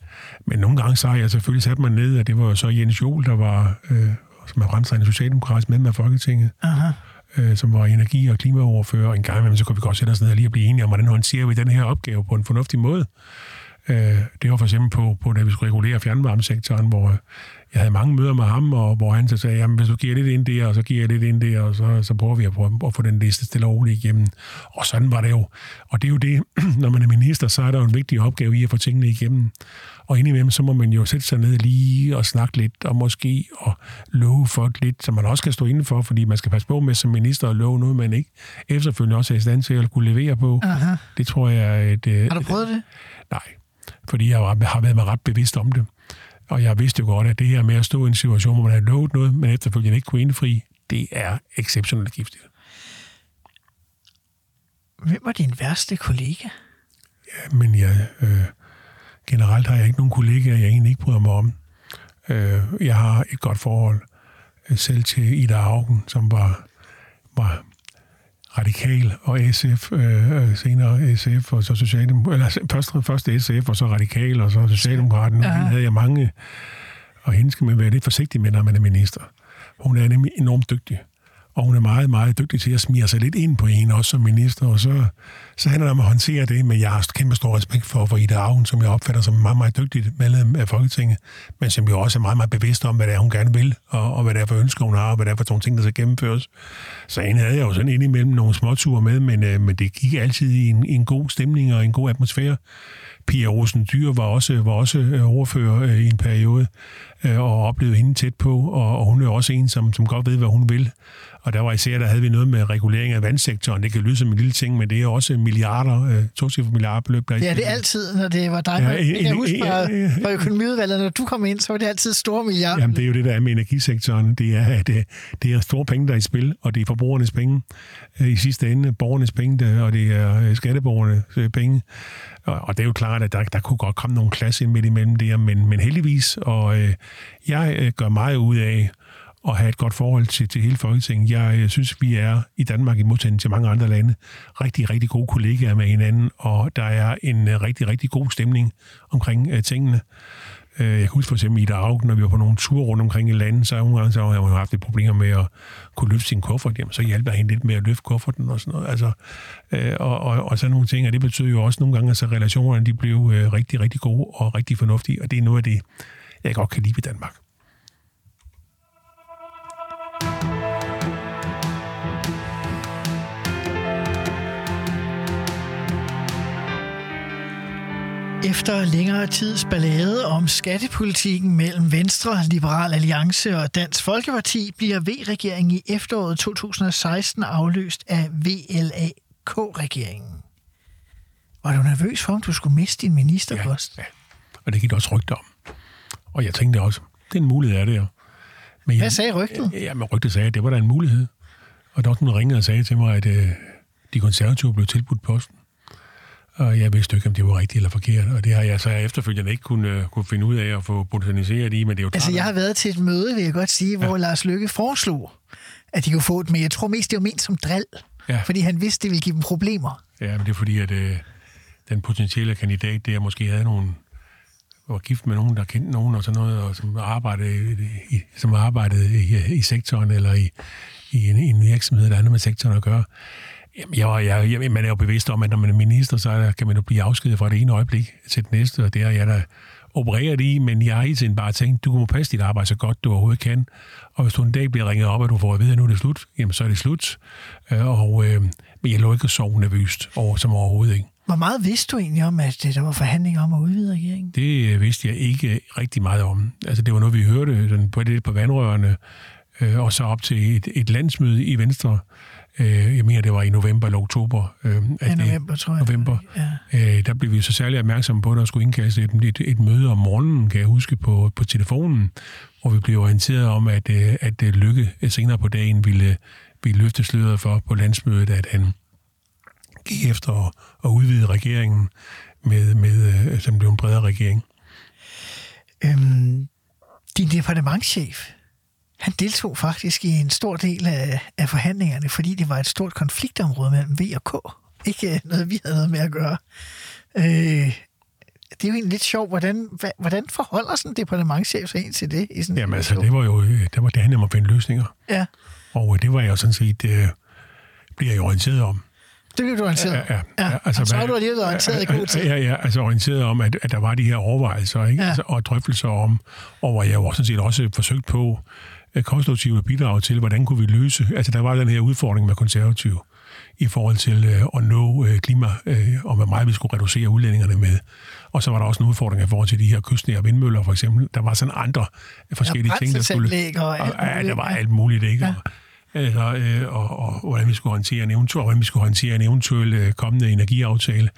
Men nogle gange så har jeg selvfølgelig sat mig ned, og det var så Jens Jol, der var, øh, som er fremtrædende socialdemokratisk medlem af Folketinget, Aha. øh, som var energi- og klimaoverfører. En gang imellem, så kunne vi godt sætte os ned og lige blive enige om, hvordan håndterer vi den her opgave på en fornuftig måde. Øh, det var for eksempel på, på, da vi skulle regulere fjernvarmesektoren, hvor jeg havde mange møder med ham, og hvor han så sagde, jamen hvis du giver lidt ind der, og så giver jeg lidt ind der, og så, så prøver vi at, prøve at få den liste stille og roligt igennem. Og sådan var det jo. Og det er jo det, når man er minister, så er der jo en vigtig opgave i at få tingene igennem. Og indimellem, så må man jo sætte sig ned lige og snakke lidt, og måske og love folk lidt, så man også kan stå indenfor, fordi man skal passe på med som minister at love noget, man ikke efterfølgende også er i stand til at kunne levere på. Aha. Det tror jeg er et... øh, Har du prøvet det? Nej, fordi jeg har været mig ret bevidst om det. Og jeg vidste jo godt, at det her med at stå i en situation, hvor man har lovet noget, men efterfølgende ikke kunne indfri, det er exceptionelt giftigt. Hvem var din værste kollega? Ja, men jeg, øh, generelt har jeg ikke nogen kollegaer, jeg egentlig ikke bryder mig om. Øh, jeg har et godt forhold øh, selv til Ida Augen, som var, var radikal og SF, øh, øh, senere SF og så Socialdemokrat, eller først, først SF og så radikal og så Socialdemokraten. Ja. havde jeg mange, og hende skal man være lidt forsigtig med, når man er minister. Hun er nemlig enormt dygtig. Og hun er meget, meget dygtig til at smire sig lidt ind på en, også som minister. Og så, så handler det om at håndtere det, men jeg har kæmpe stor respekt for, for Ida Augen, som jeg opfatter som meget, meget dygtigt medlem af Folketinget, men som jo også er meget, meget bevidst om, hvad det er, hun gerne vil, og, og hvad det er for ønsker, hun har, og hvad det er for nogle ting, der skal gennemføres. Så en havde jeg jo sådan indimellem nogle småture med, men, øh, men det gik altid i en, en god stemning og en god atmosfære. Pia Rosen Dyr var også, var også øh, ordfører øh, i en periode, øh, og oplevede hende tæt på, og, og hun er også en, som, som godt ved, hvad hun vil. Og der var især, der havde vi noget med regulering af vandsektoren. Det kan lyde som en lille ting, men det er også milliarder, øh, to milliardbeløb, der Ja, det er altid, når det var dig. Ja, Ja, jeg kan en- huske en- fra, fra økonomiudvalget, når du kom ind, så var det altid store milliarder. Jamen, det er jo det, der er med energisektoren. Det er, at det, det er store penge, der er i spil, og det er forbrugernes penge. I sidste ende borgernes penge, der, og det er øh, skatteborgernes øh, penge. Og, og det er jo klart, at der, der kunne godt komme nogle klasse ind midt imellem det, men, men heldigvis, og øh, jeg øh, gør meget ud af at have et godt forhold til, til hele Folketinget. Jeg øh, synes, vi er i Danmark i modsætning til mange andre lande rigtig, rigtig gode kollegaer med hinanden, og der er en øh, rigtig, rigtig god stemning omkring øh, tingene. Øh, jeg kan huske for eksempel Ida Augen, når vi var på nogle ture rundt omkring i landet, så nogle gange så havde hun haft et problemer med at kunne løfte sin kuffert. hjem, så hjalp jeg hende lidt med at løfte kufferten og sådan noget. Altså, øh, og, og, og sådan nogle ting, og det betyder jo også nogle gange, at så relationerne de blev øh, rigtig, rigtig gode og rigtig fornuftige, og det er noget af det, jeg godt kan lide ved Danmark. Efter længere tids ballade om skattepolitikken mellem Venstre, Liberal Alliance og Dansk Folkeparti, bliver V-regeringen i efteråret 2016 afløst af VLAK-regeringen. Var du nervøs for, om du skulle miste din ministerpost? Ja, og det gik også rygter om. Og jeg tænkte også, det er en mulighed, er det jo. Men jeg, Hvad sagde rygtet? Ja, men rygtet sagde, at det var da en mulighed. Og der var nogen, der ringede og sagde til mig, at øh, de konservative blev tilbudt posten. Og jeg vidste ikke, om det var rigtigt eller forkert. Og det har jeg så efterfølgende ikke kunne, øh, kunne finde ud af at få botaniseret i, men det er jo Altså, jeg har været til et møde, vil jeg godt sige, hvor Lars Lykke foreslog, at de kunne få det, men jeg tror mest, det var ment som dril, Ja. fordi han vidste, det ville give dem problemer. Ja, men det er fordi, at øh, den potentielle kandidat der måske havde nogen var gift med nogen, der kendte nogen og sådan noget, og som arbejdede i, i, som arbejdede i, i sektoren eller i, i, en, i en virksomhed, der andet med sektoren at gøre. Jamen, jeg, jeg, jeg, man er jo bevidst om, at når man er minister, så er kan man jo blive afskedet fra det ene øjeblik til det næste, og det har jeg da opereret i, men jeg har hele tiden bare tænkt, du må passe dit arbejde så godt, du overhovedet kan, og hvis du en dag bliver ringet op, og du får at vide, at nu er det slut, jamen så er det slut. Øh, Og, øh, men jeg lå ikke og sove nervøst over, som overhovedet ikke. Hvor meget vidste du egentlig om, at øh, der var forhandlinger om at udvide regeringen? Det øh, vidste jeg ikke rigtig meget om. Altså, det var noget, vi hørte sådan på, lidt på vandrørene, øh, og så op til et, et landsmøde i Venstre, Øh, jeg mener, det var i november eller oktober. Øh, Ja, november, tror jeg. November. Ja. Øh, der blev vi så særlig opmærksomme på, at der skulle indkaldes et, et, et møde om morgenen, kan jeg huske, på, på telefonen, hvor vi blev orienteret om, at, øh, at øh, Lykke senere på dagen ville, ville løfte sløret for på landsmødet, at han gik efter at, at udvide regeringen, med, med, øh, som blev en bredere regering. Øhm, din departementschef, han deltog faktisk i en stor del af, af forhandlingerne, fordi det var et stort konfliktområde mellem V og K. Ikke øh, noget, vi havde noget med at gøre. Øh, det er jo egentlig lidt sjovt, hvordan, hvordan forholder sådan en departementschef sig ind til det? I sådan en Jamen altså, det var jo øh, det, var, det handlede om at finde løsninger. Ja, Og øh, det var jeg jo sådan set, øh, bliver jeg orienteret om. det blev du orienteret. Ja, ja, ja, altså, så har du alligevel orienteret i god tid. Ja, ja, altså orienteret om, at, at der var de her overvejelser ikke? Ja. Ja. Altså, og drøftelser om, og hvor jeg jo sådan set også forsøgt på konstruktive bidrag til, hvordan kunne vi løse, altså der var den her udfordring med konservative i forhold til øh, at nå øh, klima, øh, og hvor meget vi skulle reducere udlændingerne med. Og så var der også en udfordring i forhold til de her kystnære vindmøller, for eksempel. Der var sådan andre forskellige ting, der skulle... og alt ja, der var ja. alt muligt, ikke? Ja. Ja. Altså, øh, og, og, hvordan vi skulle håndtere en eventuel, hvordan vi skulle håndtere en eventuel øh, kommende energiaftale.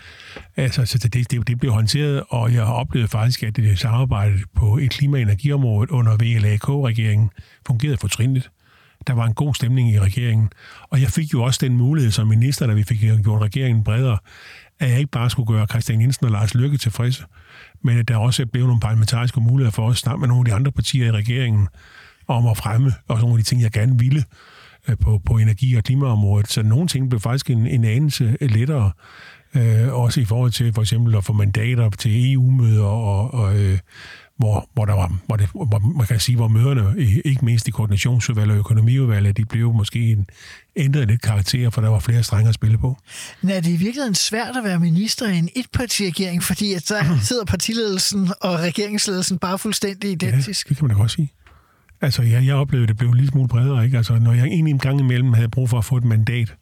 Altså, så det, det, det blev håndteret, og jeg har oplevet faktisk, at øh, det samarbejde på et klima- og energiområdet under VLAK-regeringen fungerede fortrinligt. Der var en god stemning i regeringen, og jeg fik jo også den mulighed som minister, da vi fik øh, gjort regeringen bredere, at jeg ikke bare skulle gøre Christian Jensen og Lars Lykke tilfredse, men at der også blev nogle parlamentariske muligheder for at snakke med nogle af de andre partier i regeringen om at fremme også nogle af de ting, jeg gerne ville på, på energi- og klimaområdet. Så nogle ting blev faktisk en, en anelse lettere, øh, også i forhold til for eksempel at få mandater til EU-møder, og, og, øh, hvor, hvor, der var, hvor, det, hvor man kan sige, hvor møderne, ikke mindst i koordinationsudvalget og økonomiudvalget, de blev måske en, ændret lidt karakter, for der var flere strenge at spille på. Er det i virkeligheden svært at være minister i en etpartiregering, fordi at der sidder partiledelsen og regeringsledelsen bare fuldstændig identisk? Ja, det kan man da godt sige. Altså, jeg, jeg oplevede, at det blev en lille smule bredere. Ikke? Altså, når jeg egentlig en gang imellem havde brug for at få et mandat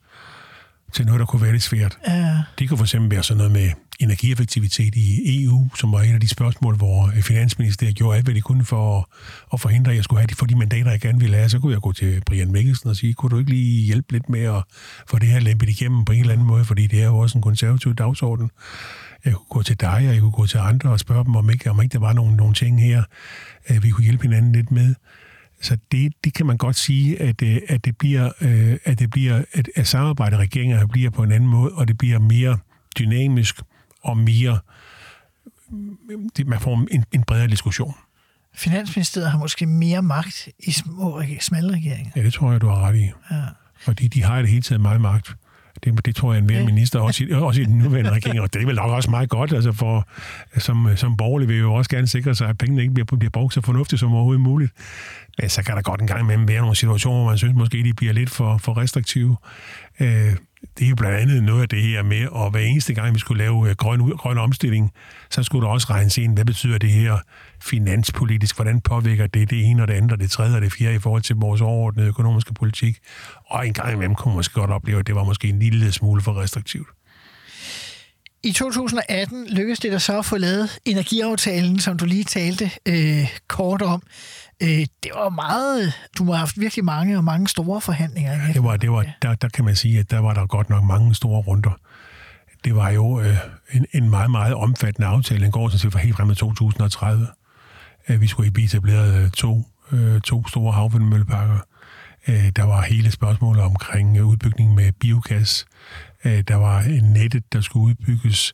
til noget, der kunne være lidt svært. Ja. Det kunne for eksempel være sådan noget med energieffektivitet i EU, som var et af de spørgsmål, hvor Finansministeriet gjorde alt, hvad de kunne for at, at forhindre, at jeg skulle have de, for de mandater, jeg gerne ville have. Så kunne jeg gå til Brian Mikkelsen og sige, kunne du ikke lige hjælpe lidt med at få det her lempet igennem på en eller anden måde, fordi det er jo også en konservativ dagsorden. Jeg kunne gå til dig, og jeg kunne gå til andre og spørge dem, om ikke, om ikke der var nogle, nogle ting her, øh, vi kunne hjælpe hinanden lidt med. Så det, det kan man godt sige, at, øh, at det bliver, øh, at det bliver, at, at samarbejde regeringer bliver på en anden måde, og det bliver mere dynamisk og mere, det, man får en, en bredere diskussion. Finansministeriet har måske mere magt i små, smalle regeringer. Ja, det tror jeg, du har ret i. Ja. Fordi de har i det hele taget meget magt. Det, det tror jeg, en mere minister, også i, også i den nuværende regering, og det er vel nok også meget godt, altså for, som, som borgerlig vil jo også gerne sikre sig, at pengene ikke bliver, bliver brugt så fornuftigt som overhovedet muligt. Men så kan der godt en gang imellem være nogle situationer, hvor man synes måske, de bliver lidt for, for restriktive. Øh, det er jo blandt andet noget af det her med, at hver eneste gang, vi skulle lave øh, grøn, grøn omstilling, så skulle der også regnes ind, hvad betyder det her finanspolitisk, hvordan påvirker det det ene og det andet og det tredje og det fjerde i forhold til vores overordnede økonomiske politik. Og en gang imellem kunne man måske godt opleve, at det var måske en lille smule for restriktivt. I 2018 lykkedes det der så at få lavet energiaftalen, som du lige talte øh, kort om. Øh, det var meget... Du må have haft virkelig mange og mange store forhandlinger. i Det var, det var, der, der kan man sige, at der var der godt nok mange store runder. Det var jo øh, en, en meget, meget omfattende aftale. Den går sådan set for helt frem til 2030. Øh, vi skulle blive etableret øh, to, øh, to store havvindmølleparker. Der var hele spørgsmålet omkring udbygning med biogas. Der var en nettet, der skulle udbygges.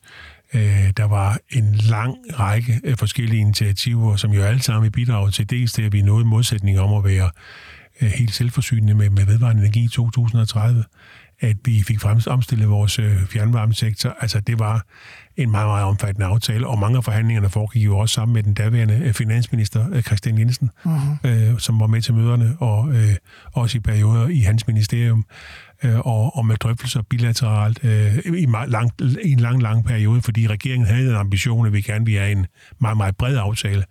Der var en lang række af forskellige initiativer, som jo alle sammen bidrager til dels til, at vi nåede modsætning om at være helt selvforsynende med, med vedvarende energi i 2030, at vi fik fremstillet vores fjernvarmesektor. Altså, det var en meget, meget omfattende aftale, og mange af forhandlingerne foregik jo også sammen med den daværende øh, finansminister, øh, Christian Jensen, uh-huh. øh, som var med til møderne, og øh, også i perioder i hans ministerium, øh, og, og med drøftelser bilateralt øh, i, meget lang, i en lang, lang periode, fordi regeringen havde en ambition, at vi gerne ville have en meget, meget bred aftale.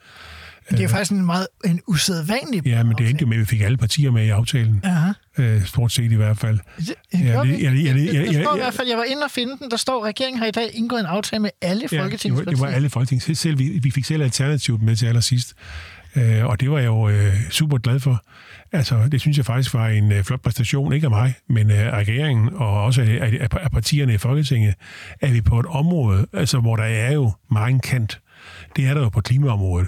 Det er faktisk en meget en usædvanlig... Ja, men det endte jo med, at vi fik alle partier med i aftalen. Aha. Øh, stort set i hvert fald. Ja, står i hvert fald, jeg var inde og finde den, der står, at regeringen har i dag indgået en aftale med alle Ja, det, var, folketingspartier. det var alle folketings. Selv, vi, vi fik selv alternativet med til allersidst. Øh, og det var jeg jo øh, super glad for. Altså, det synes jeg faktisk var en øh, flot præstation, ikke af mig, men øh, af regeringen og også af, af, af partierne i Folketinget, at vi på et område, altså, hvor der er jo meget kant, det er der jo på klimaområdet,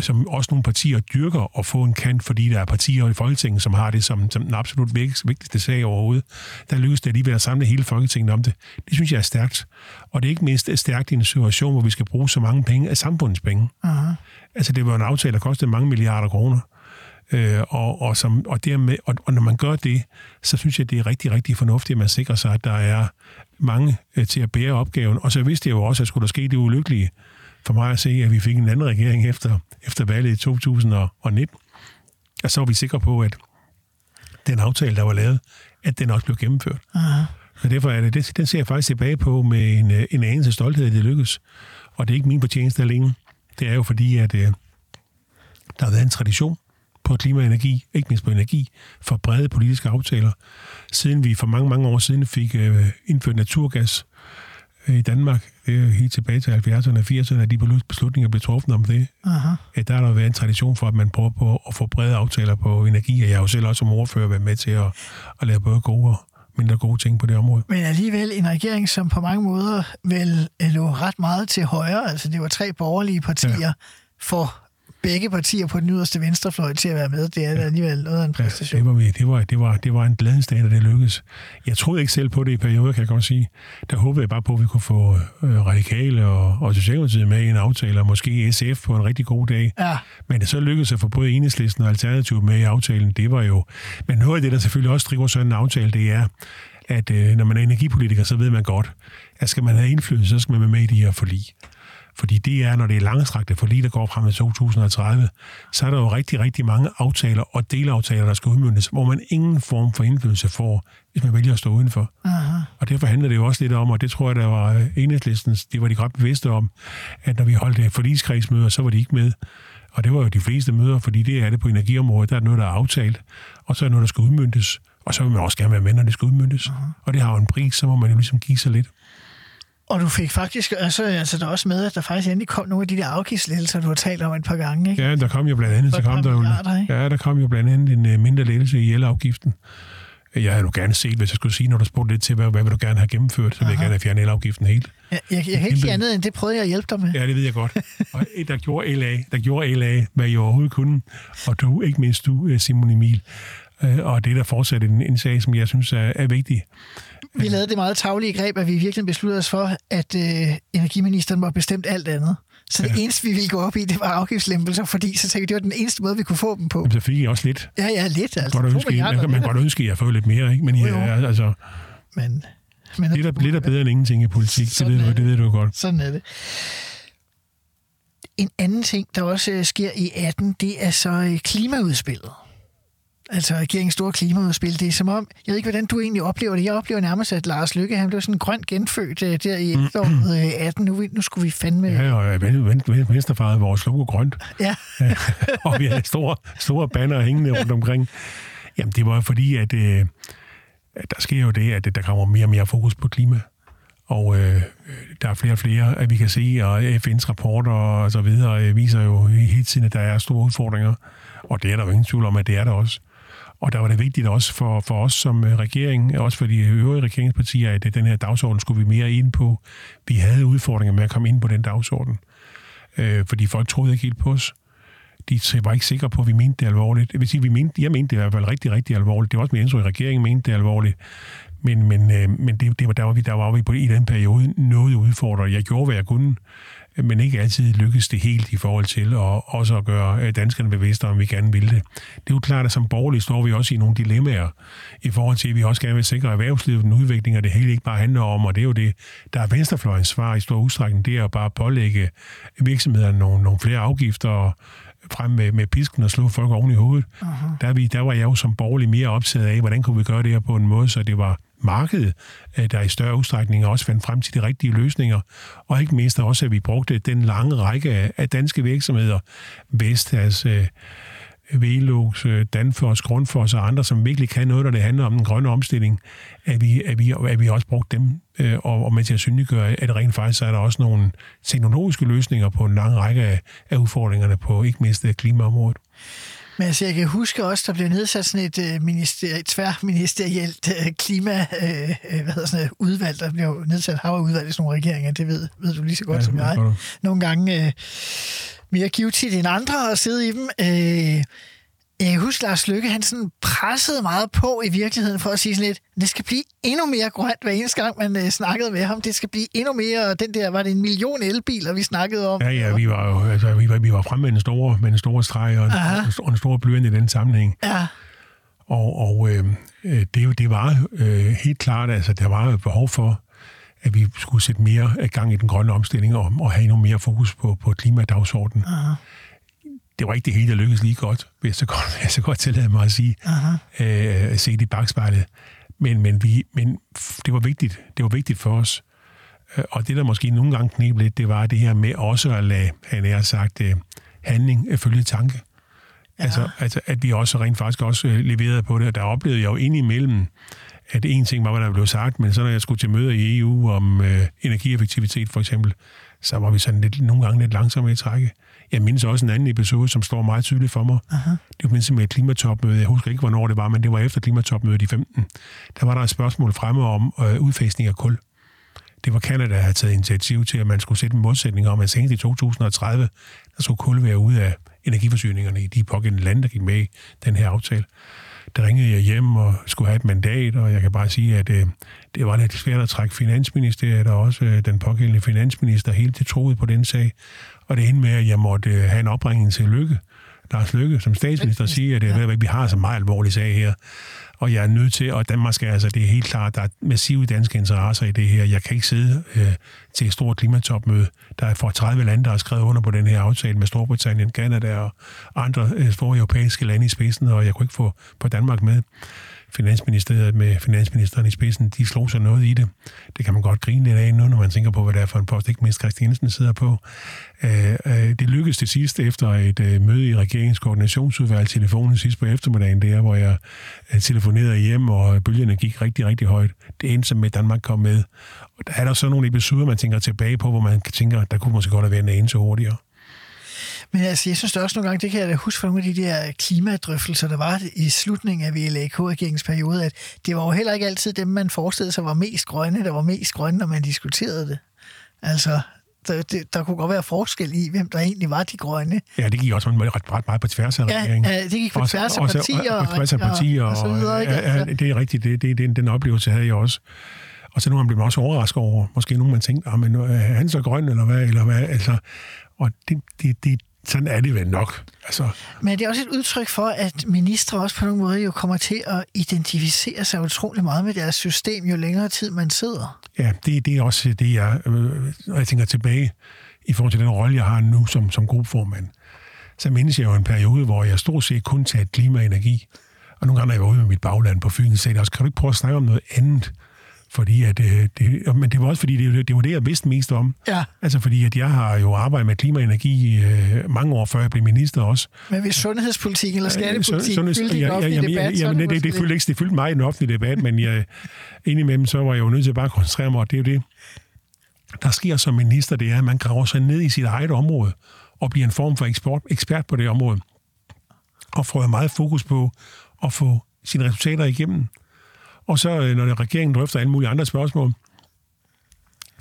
som også nogle partier dyrker at få en kant, fordi der er partier i Folketinget, som har det som, som den absolut vigtigste sag overhovedet. Der lykkes det alligevel at samle hele Folketinget om det. Det synes jeg er stærkt. Og det er ikke mindst stærkt i en situation, hvor vi skal bruge så mange penge af samfundets penge. Aha. Altså, det var en aftale, der kostede mange milliarder kroner. Øh, og, og, som, og, dermed, og, og når man gør det, så synes jeg, det er rigtig, rigtig fornuftigt, at man sikrer sig, at der er mange øh, til at bære opgaven. Og så vidste jeg jo også, at skulle der ske det ulykkelige for mig at se, at vi fik en anden regering efter, efter valget i 2019. Og så var vi sikre på, at den aftale, der var lavet, at den også blev gennemført. Aha. Så derfor er det, det, den ser jeg faktisk tilbage på med en, en anelse stolthed, at det lykkes. Og det er ikke min fortjeneste alene. Det er jo fordi, at øh, der har været en tradition på klima og energi, ikke mindst på energi, for brede politiske aftaler. Siden vi for mange, mange år siden fik øh, indført naturgas i Danmark, det er helt tilbage til 70'erne og 80'erne, at de beslutninger blev truffet om det. Aha. Der har der været en tradition for, at man prøver på at få brede aftaler på energi, og jeg har jo selv også som ordfører været med til at, at lave både gode og mindre gode ting på det område. Men alligevel en regering, som på mange måder vel øh, lå ret meget til højre. Altså det var tre borgerlige partier ja. for begge partier på den yderste venstrefløj til at være med. Det er ja. alligevel noget af en præstation. Ja, det, var, det, var, det, var, det var en glædens dag, da det lykkedes. Jeg troede ikke selv på det i perioder, kan jeg godt sige. Der håbede jeg bare på, at vi kunne få øh, radikale og, og Socialdemokratiet med i en aftale, og måske SF på en rigtig god dag. Ja, Men det så lykkedes at få både Enhedslisten og Alternativet med i aftalen, det var jo... Men noget af det, der selvfølgelig også driver sådan en aftale, det er, at øh, når man er energipolitiker, så ved man godt, at skal man have indflydelse, så skal man være med i de her forlig. Fordi det er, når det er langstrakte forlig, der går frem til 2030, så er der jo rigtig, rigtig mange aftaler og delaftaler, der skal udmyndes, hvor man ingen form for indflydelse får, hvis man vælger at stå udenfor. aha. Og derfor handler det jo også lidt om, og det tror jeg, der var øh, enhedslistens, det var de godt bevidste om, at når vi holdt øh, forligskredsmøder, så var de ikke med. Og det var jo de fleste møder, fordi det er det på energiområdet, der er noget, der er aftalt, og så er noget, der skal udmyndtes. Og så vil man også gerne være med, når det skal udmyndtes. Og det har jo en pris, så må man jo ligesom give sig lidt. Og du fik faktisk altså, altså der er også med, at der faktisk endelig kom nogle af de der afgiftslettelser, du har talt om et par gange. Ikke? Ja, der kom jo blandt andet, så kom der jo, ja, der kom jo blandt andet en øh, mindre lettelse i elafgiften. Jeg havde jo gerne set, hvis jeg skulle sige, når du spurgte lidt til, hvad, hvad vil du gerne have gennemført, så vil jeg Aha. gerne have fjernet elafgiften helt. Jeg, jeg, jeg kan ikke sige andet end, det prøvede jeg at hjælpe dig med. Ja, det ved jeg godt. Og der gjorde LA, der gjorde LA, hvad I overhovedet kunne. Og du, ikke mindst du, øh, Simon Emil. Øh, Og det er der fortsat en, en sag, som jeg synes er, er vigtig. Vi lavede det meget taglige greb, at vi virkelig besluttede os for, at øh, energiministeren var bestemt alt andet. Så det Ja. eneste, vi ville gå op i, det var afgiftslempelser, fordi så tænkte vi, det var den eneste måde, vi kunne få dem på. Jamen, så fik jeg også lidt. Ja, ja, lidt. Altså, Godt ønske, man, kan- godt ønske, at jeg får lidt mere, ikke? Men Jo, ja, jo. altså, da- Men, men lidt er, lidt er bedre end ingenting i politik. Det ved, du, det. det ved du godt. Sådan er det. En anden ting, der også øh, sker i 18, det er så øh, klimaudspillet. Altså regeringens store klimaudspil. Det er som om, jeg ved ikke, hvordan du egentlig oplever det. Jeg oplever nærmest, at Lars Lykke, han blev sådan grønt genfødt øh, der i efteråret øh, 18. Nu, nu skulle vi fandme... Ja, og ven- ven- ven- venstrefarvet vores logo grønt. ja. og vi havde store, store banner hængende rundt omkring. Jamen, det var fordi, at, øh, at der sker jo det, at der kommer mere og mere fokus på klima. Og øh, der er flere og flere, at vi kan se, og FN's rapporter og så videre øh, viser jo hele tiden, at der er store udfordringer. Og det er der jo ingen tvivl om, at det er der også. Og der var det vigtigt også for, for os som øh, regering, også for de øvrige regeringspartier, at øh, den her dagsorden skulle vi mere ind på. Vi havde udfordringer med at komme ind på den dagsorden. Øh, fordi folk troede ikke helt på os de var ikke sikre på, at vi mente det alvorligt. Jeg vil sige, vi mente, jeg mente det i hvert fald rigtig, rigtig alvorligt. Det var også min indtryk, at regeringen mente det alvorligt. Men, men, øh, men det, det var, der, var vi, der var vi på, i den periode noget udfordret. Jeg gjorde, hvad jeg kunne, men ikke altid lykkedes det helt i forhold til at også at gøre øh, danskerne bevidste om, vi gerne ville det. Det er jo klart, at som borgerlige står vi også i nogle dilemmaer i forhold til, at vi også gerne vil sikre erhvervslivet en udvikling, og det hele ikke bare handler om, og det er jo det, der er venstrefløjens svar i stor udstrækning, det er at bare pålægge virksomhederne nogle, nogle flere afgifter og frem med, med pisken og slå folk oven i hovedet. Uh-huh. Der, er vi, der var jeg jo som borgerlig mere optaget af, hvordan kunne vi gøre det her på en måde, så det var markedet, at der i større udstrækning også fandt frem til de rigtige løsninger, og ikke mindst også, at vi brugte den lange række af, danske virksomheder, Vestas, øh, Velux, øh, Danfoss, Grundfos og andre, som virkelig kan noget, når det handler om den grønne omstilling, at vi, at vi, at vi også brugt dem øh, og, og med til at synliggøre, at rent faktisk er der også nogle teknologiske løsninger på en lang række af, af udfordringerne på ikke mindst øh, klimaområdet. Men altså, jeg kan huske også, der blev nedsat sådan et, uh, minister, et tværministerielt uh, klima, uh, hvad hedder sådan et udvalg, der blev nedsat havudvalg i sådan nogle regeringer, det ved, ved du lige så godt ja, som jeg. Nogle gange uh, mere givetigt end andre at sidde i dem. Uh, jeg kan huske, Lars Lykke, han sådan pressede meget på i virkeligheden for at sige sådan lidt, det skal blive endnu mere grønt hver eneste gang, man uh, snakkede med ham. Det skal blive endnu mere, den der, var det en million elbiler, vi snakkede om? Ja, ja, vi var jo, altså, vi var, vi var fremme med en store, med en store streg og en, og en stor blyant i den sammenhæng. Ja. Og, og øh, det, det var øh, helt klart, altså der var behov for, at vi skulle sætte mere gang i den grønne omstilling og, og have endnu mere fokus på, på klimadagsordenen. Aha det var ikke det hele, der lykkedes lige godt, vil jeg så godt, jeg så godt tillade mig at sige, Aha. øh, set i bagspejlet. Men, men, vi, men det var vigtigt. Det var vigtigt for os. Øh, og det, der måske nogle gange knep lidt, det var det her med også at lade, han har sagt, øh, handling følge tanke. Ja. Altså, altså, at vi også rent faktisk også øh, leverede på det. Og der oplevede jeg jo indimellem, at en ting var, hvad der blev sagt, men så når jeg skulle til møder i EU om øh, energieffektivitet for eksempel, så var vi sådan lidt, nogle gange lidt langsomme i trække. Jeg mindes også en anden episode, som står meget tydeligt for mig. Aha. Det var med et klimatopmøde. Jeg husker ikke, hvornår det var, men det var efter klimatopmødet i 15. Der var der et spørgsmål fremme om øh, udfasning af kul. Det var Kanada, der havde taget initiativ til, at man skulle sætte en modsætning om, at senest i 2030, der skulle kul være ude af energiforsyningerne i de pågældende lande, der gik med i den her aftale. Der ringede jeg hjem og skulle have et mandat, og jeg kan bare sige, at øh, det var lidt svært at trække finansministeriet og også øh, den pågældende finansminister helt til troet på den sag. Og det endte med, at jeg måtte øh, have en opringning til Lykke, Lars Lykke, som statsminister, sige, at det, ja. vi har så meget alvorlig sag her. Og jeg er nødt til, og Danmark skal altså, det er helt klart, der er massive danske interesser i det her. Jeg kan ikke sidde øh, til et stort klimatopmøde. Der er for 30 lande, der har skrevet under på den her aftale med Storbritannien, Kanada og andre øh, store europæiske lande i spidsen, og jeg kunne ikke få på Danmark med. Finansministeriet med finansministeren i spidsen, de slog sig noget i det. Det kan man godt grine lidt af nu, når man tænker på, hvad det er for en post, ikke mindst Christiansen sidder på. Øh, øh, det lykkedes til sidst efter et øh, møde i regeringens koordinationsudvalg telefonen sidst på eftermiddagen, der hvor jeg telefonerede hjem, og bølgerne gik rigtig, rigtig højt. Det endte som med, at Danmark kom med. Og der er der så nogle episoder, man tænker tilbage på, hvor man tænker, der kunne måske godt have været en anelse hurtigere. Men altså, jeg synes det også nogle gange, det kan jeg da huske fra nogle af de der klimadrøftelser, der var i slutningen af VLAK-regeringens periode, at det var jo heller ikke altid dem, man forestillede sig var mest grønne, der var mest grønne, når man diskuterede det. Altså, der, det, der kunne godt være forskel i, hvem der egentlig var de grønne. Ja, det gik også ret, ret meget på tværs af regeringen. Ja, det gik på tværs af partier. Og, på tværs af partier, og, og, og, og, og, og, ja, ja, det er rigtigt. Det, det, den, den oplevelse havde jeg også. Og så nogle gange blev man også overrasket over, måske nogen man tænkte, ah, men er han så grøn, eller hvad? Eller hvad? Altså, og det, det, det, sådan er det vel nok. Altså. Men det er også et udtryk for, at ministre også på nogle måder jo kommer til at identificere sig utrolig meget med deres system, jo længere tid man sidder. Ja, det, det er også det, jeg, øh, når jeg tænker tilbage i forhold til den rolle, jeg har nu som, som gruppeformand. Så mindes jeg jo en periode, hvor jeg stort set kun tager klima og energi. Og nogle gange, når jeg var ude med mit bagland på Fyn, sagde jeg også, kan du ikke prøve at snakke om noget andet? Fordi at, øh, det, men det var også fordi, det, det var det, jeg vidste mest om. Ja. Altså fordi, at jeg har jo arbejdet med klima og energi øh, mange år før jeg blev minister også. Men hvis sundhedspolitik eller skattepolitik øh, fyldte ja, ja, ja, debat, ja, ja, det, det, det, fyldte ikke, det fyldte mig i den offentlige debat, men jeg, indimellem så var jeg jo nødt til at bare koncentrere mig, og det er jo det, der sker som minister, det er, at man graver sig ned i sit eget område og bliver en form for eksport, ekspert på det område. Og får meget fokus på at få sine resultater igennem. Og så, øh, når regeringen drøfter alle mulige andre spørgsmål,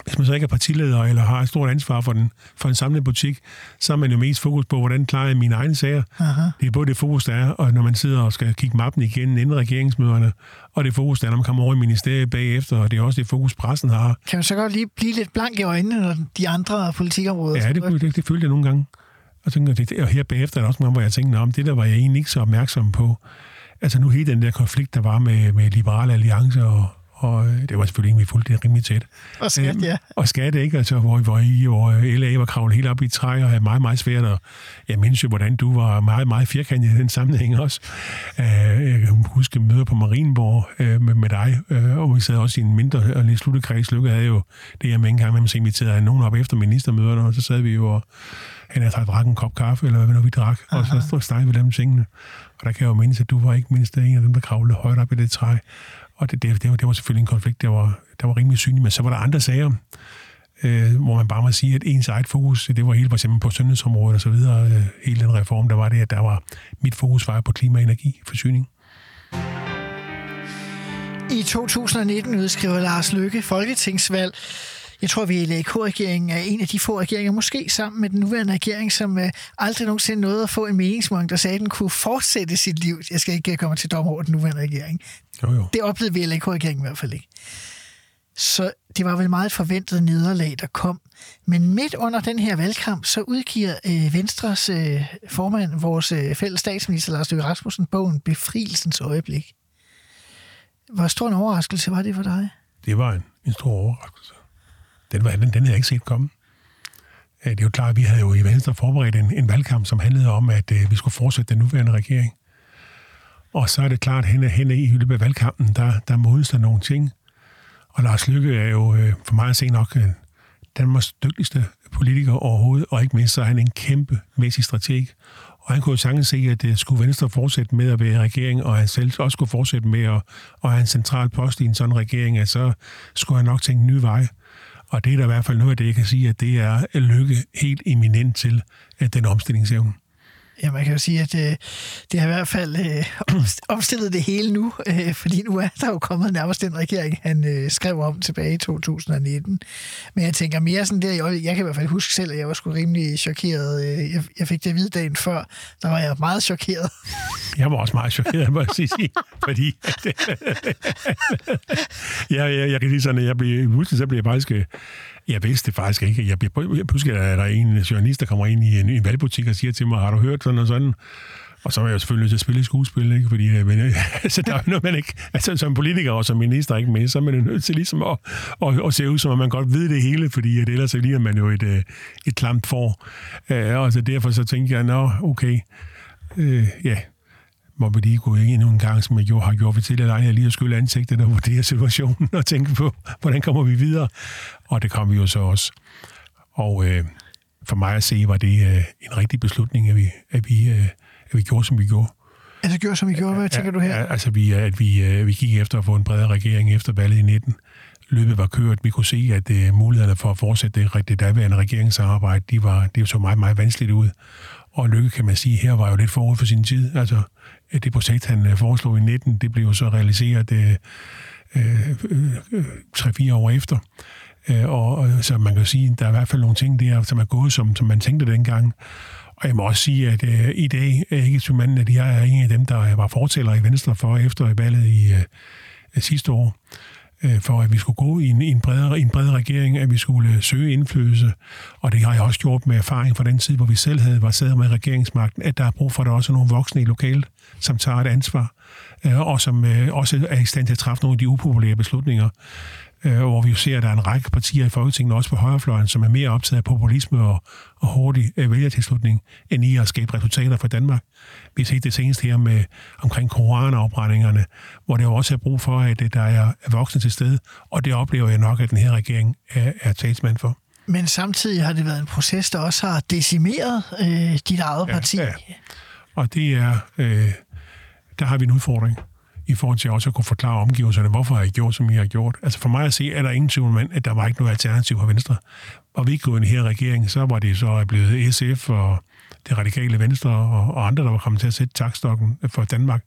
hvis man så ikke er partileder eller har et stort ansvar for, den, for en samlet butik, så er man jo mest fokus på, hvordan klarer jeg mine egne sager. Aha. Det er både det fokus, der er, og når man sidder og skal kigge mappen igen inden regeringsmøderne, og det fokus, der er, når man kommer over i ministeriet bagefter, og det er også det fokus, pressen har. Kan man så godt lige blive lidt blank i øjnene, når de andre politikområder... Ja, det, det, det, det følte jeg nogle gange. Og, tænker, det, og her bagefter er der også nogle hvor jeg tænkte, om det der var jeg egentlig ikke så opmærksom på. Altså nu hele den der konflikt, der var med, med Liberale Alliance og, og øh, det var selvfølgelig ikke, vi fulgte det rimelig tæt. Og skat, øhm, ja. Og skat, ikke? Altså, hvor, hvor, I, hvor LA var kravlet helt op i træ og havde meget, meget svært. Og jeg mindes jo, hvordan du var meget, meget firkantet i den sammenhæng også. Uh, jeg kan huske møder på Marienborg uh, med, med dig, uh, og vi sad også i en mindre og lidt sluttet kreds. Lykke havde jo det, jeg med en gang med, at inviterede nogen op efter ministermøderne, og så sad vi jo og han havde drak en kop kaffe, eller hvad nu vi drak, Aha. og så snakkede vi dem tingene. Og der kan jeg jo mindes, at du var ikke mindst en af dem, der kravlede højt op i det træ. Og det, det, det, var, det var selvfølgelig en konflikt, der var, der var rimelig synlig, men så var der andre sager, øh, hvor man bare må sige, at ens eget fokus, det var hele for eksempel på sundhedsområdet og så videre, øh, hele den reform, der var det, at der var, mit fokus var på klima, energi, forsyning. I 2019 udskriver Lars Løkke folketingsvalg. Jeg tror, vi i LAK-regeringen er en af de få regeringer, måske sammen med den nuværende regering, som øh, aldrig nogensinde nåede at få en meningsmåling, der sagde, at den kunne fortsætte sit liv. Jeg skal ikke komme til dom over den nuværende regering. Jo, jo. Det oplevede vi i LAK-regeringen i hvert fald ikke. Så det var vel meget forventet nederlag, der kom. Men midt under den her valgkamp, så udgiver øh, Venstres øh, formand, vores øh, fælles statsminister Lars Løkke Rasmussen, bogen Befrielsens øjeblik. Hvor stor en overraskelse var det for dig? Det var en, en stor overraskelse. Den, den, den havde jeg ikke set komme. Øh, det er jo klart, at vi havde jo i Venstre forberedt en, en valgkamp, som handlede om, at øh, vi skulle fortsætte den nuværende regering. Og så er det klart, at hen, hen i løbet af valgkampen, der, der modes der nogle ting. Og Lars Lykke er jo øh, for mig at se nok øh, Danmarks dygtigste politiker overhovedet, og ikke mindst så er han en kæmpe mæssig strateg. Og han kunne jo sagtens se, at det skulle Venstre fortsætte med at være i regering, og han selv også skulle fortsætte med at, at have en central post i en sådan regering, at så skulle han nok tænke nye veje. Og det er der i hvert fald noget af det, jeg kan sige, at det er lykke helt eminent til at den omstillingsevne. Ja, man kan jo sige, at øh, det har i hvert fald øh, omstillet det hele nu, øh, fordi nu er der jo kommet nærmest den regering, han øh, skrev om tilbage i 2019. Men jeg tænker mere sådan der, jeg, jeg kan i hvert fald huske selv, at jeg var sgu rimelig chokeret. Øh, jeg, jeg fik det at vide dagen før, der var jeg meget chokeret. Jeg var også meget chokeret, må jeg sige, fordi jeg, jeg, jeg kan sige sådan, at jeg blev, pludselig så blev jeg faktisk, øh, jeg vidste det faktisk ikke. Jeg, jeg, jeg husker, er der er en journalist, der kommer ind i en, en valgbutik og siger til mig, har du hørt sådan og sådan? Og så var jeg selvfølgelig nødt til at spille skuespil, ikke? Fordi øh, men, altså, der er noget, man ikke... Altså, som politiker og som minister, ikke med, så er man nødt til ligesom at, at, at se ud, som om man godt ved det hele, fordi at ellers lige ligner man jo et, øh, et klamt for. Uh, og så derfor så tænkte jeg, nå, okay, øh, ja, må vi lige gå endnu en gang, som jeg jo har gjort ved tidligere lejlighed, lige at skylle ansigtet og vurdere situationen og tænke på, hvordan kommer vi videre. Og det kom vi jo så også. Og øh, for mig at se, var det øh, en rigtig beslutning, at vi, at vi, øh, at vi gjorde, som vi gjorde. Altså gjorde, som I gjorde, hvad tænker du her? Altså, vi, at vi, øh, vi gik efter at få en bredere regering efter valget i 19. Løbet var kørt. Vi kunne se, at øh, mulighederne for at fortsætte det, det daværende regeringssamarbejde, de, var, de så meget, meget vanskeligt ud. Og Lykke, kan man sige, her var jo lidt forud for sin tid. Altså, Øh, det projekt, han øh, foreslog i 19, det blev så realiseret øh, øh, øh, 3-4 år efter. Øh, og, og så man kan sige, der er i hvert fald nogle ting der, som er gået, som, som man tænkte dengang. Og jeg må også sige, at øh, i dag er ikke som at jeg er en af dem, der var fortæller i Venstre for efter valget i øh, sidste år, øh, for at vi skulle gå i en, i en, bredere, en bredere regering, at vi skulle søge indflydelse. Og det har jeg også gjort med erfaring fra den tid, hvor vi selv havde var sad med regeringsmagten, at der er brug for, at der også er nogle voksne i lokalet, som tager et ansvar, øh, og som øh, også er i stand til at træffe nogle af de upopulære beslutninger øh, hvor vi jo ser, at der er en række partier i Folketinget, også på højrefløjen, som er mere optaget af populisme og, og hurtig vælgertilslutning, end i at skabe resultater for Danmark. Vi har set det senest her med omkring koranafbrændingerne, hvor det jo også er brug for, at der er voksne til stede, og det oplever jeg nok, at den her regering er, er talsmand for. Men samtidig har det været en proces, der også har decimeret øh, dit eget parti. Ja, ja. Og det er, øh, der har vi en udfordring i forhold til også at kunne forklare omgivelserne, hvorfor har I gjort, som I har gjort. Altså for mig at se, er der ingen tvivl om, at der var ikke noget alternativ for Venstre. Og vi ikke gået i her regering, så var det så blevet SF og det radikale Venstre og, og andre, der var kommet til at sætte takstokken for Danmark.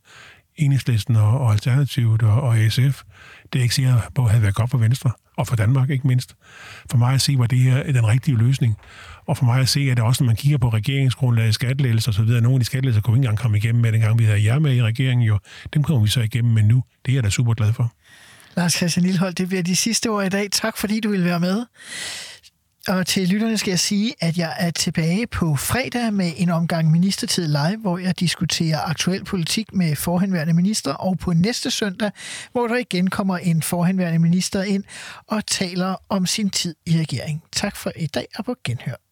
Enhedslisten og, og Alternativet og, og SF. Det er ikke sikkert på, at havde været godt for Venstre og for Danmark ikke mindst. For mig at se, var det her den rigtige løsning. Og for mig at se, at det også, når man kigger på regeringsgrundlaget, skattelægelser osv., nogle af de skattelægelser kunne vi ikke engang komme igennem med, dengang vi havde jer med i regeringen jo. Dem kommer vi så igennem med nu. Det er jeg da super glad for. Lars Christian Lillehold, det bliver de sidste ord i dag. Tak fordi du vil være med. Og til lytterne skal jeg sige, at jeg er tilbage på fredag med en omgang Ministertid Live, hvor jeg diskuterer aktuel politik med forhenværende minister, og på næste søndag, hvor der igen kommer en forhenværende minister ind og taler om sin tid i regeringen. Tak for i dag og på genhør.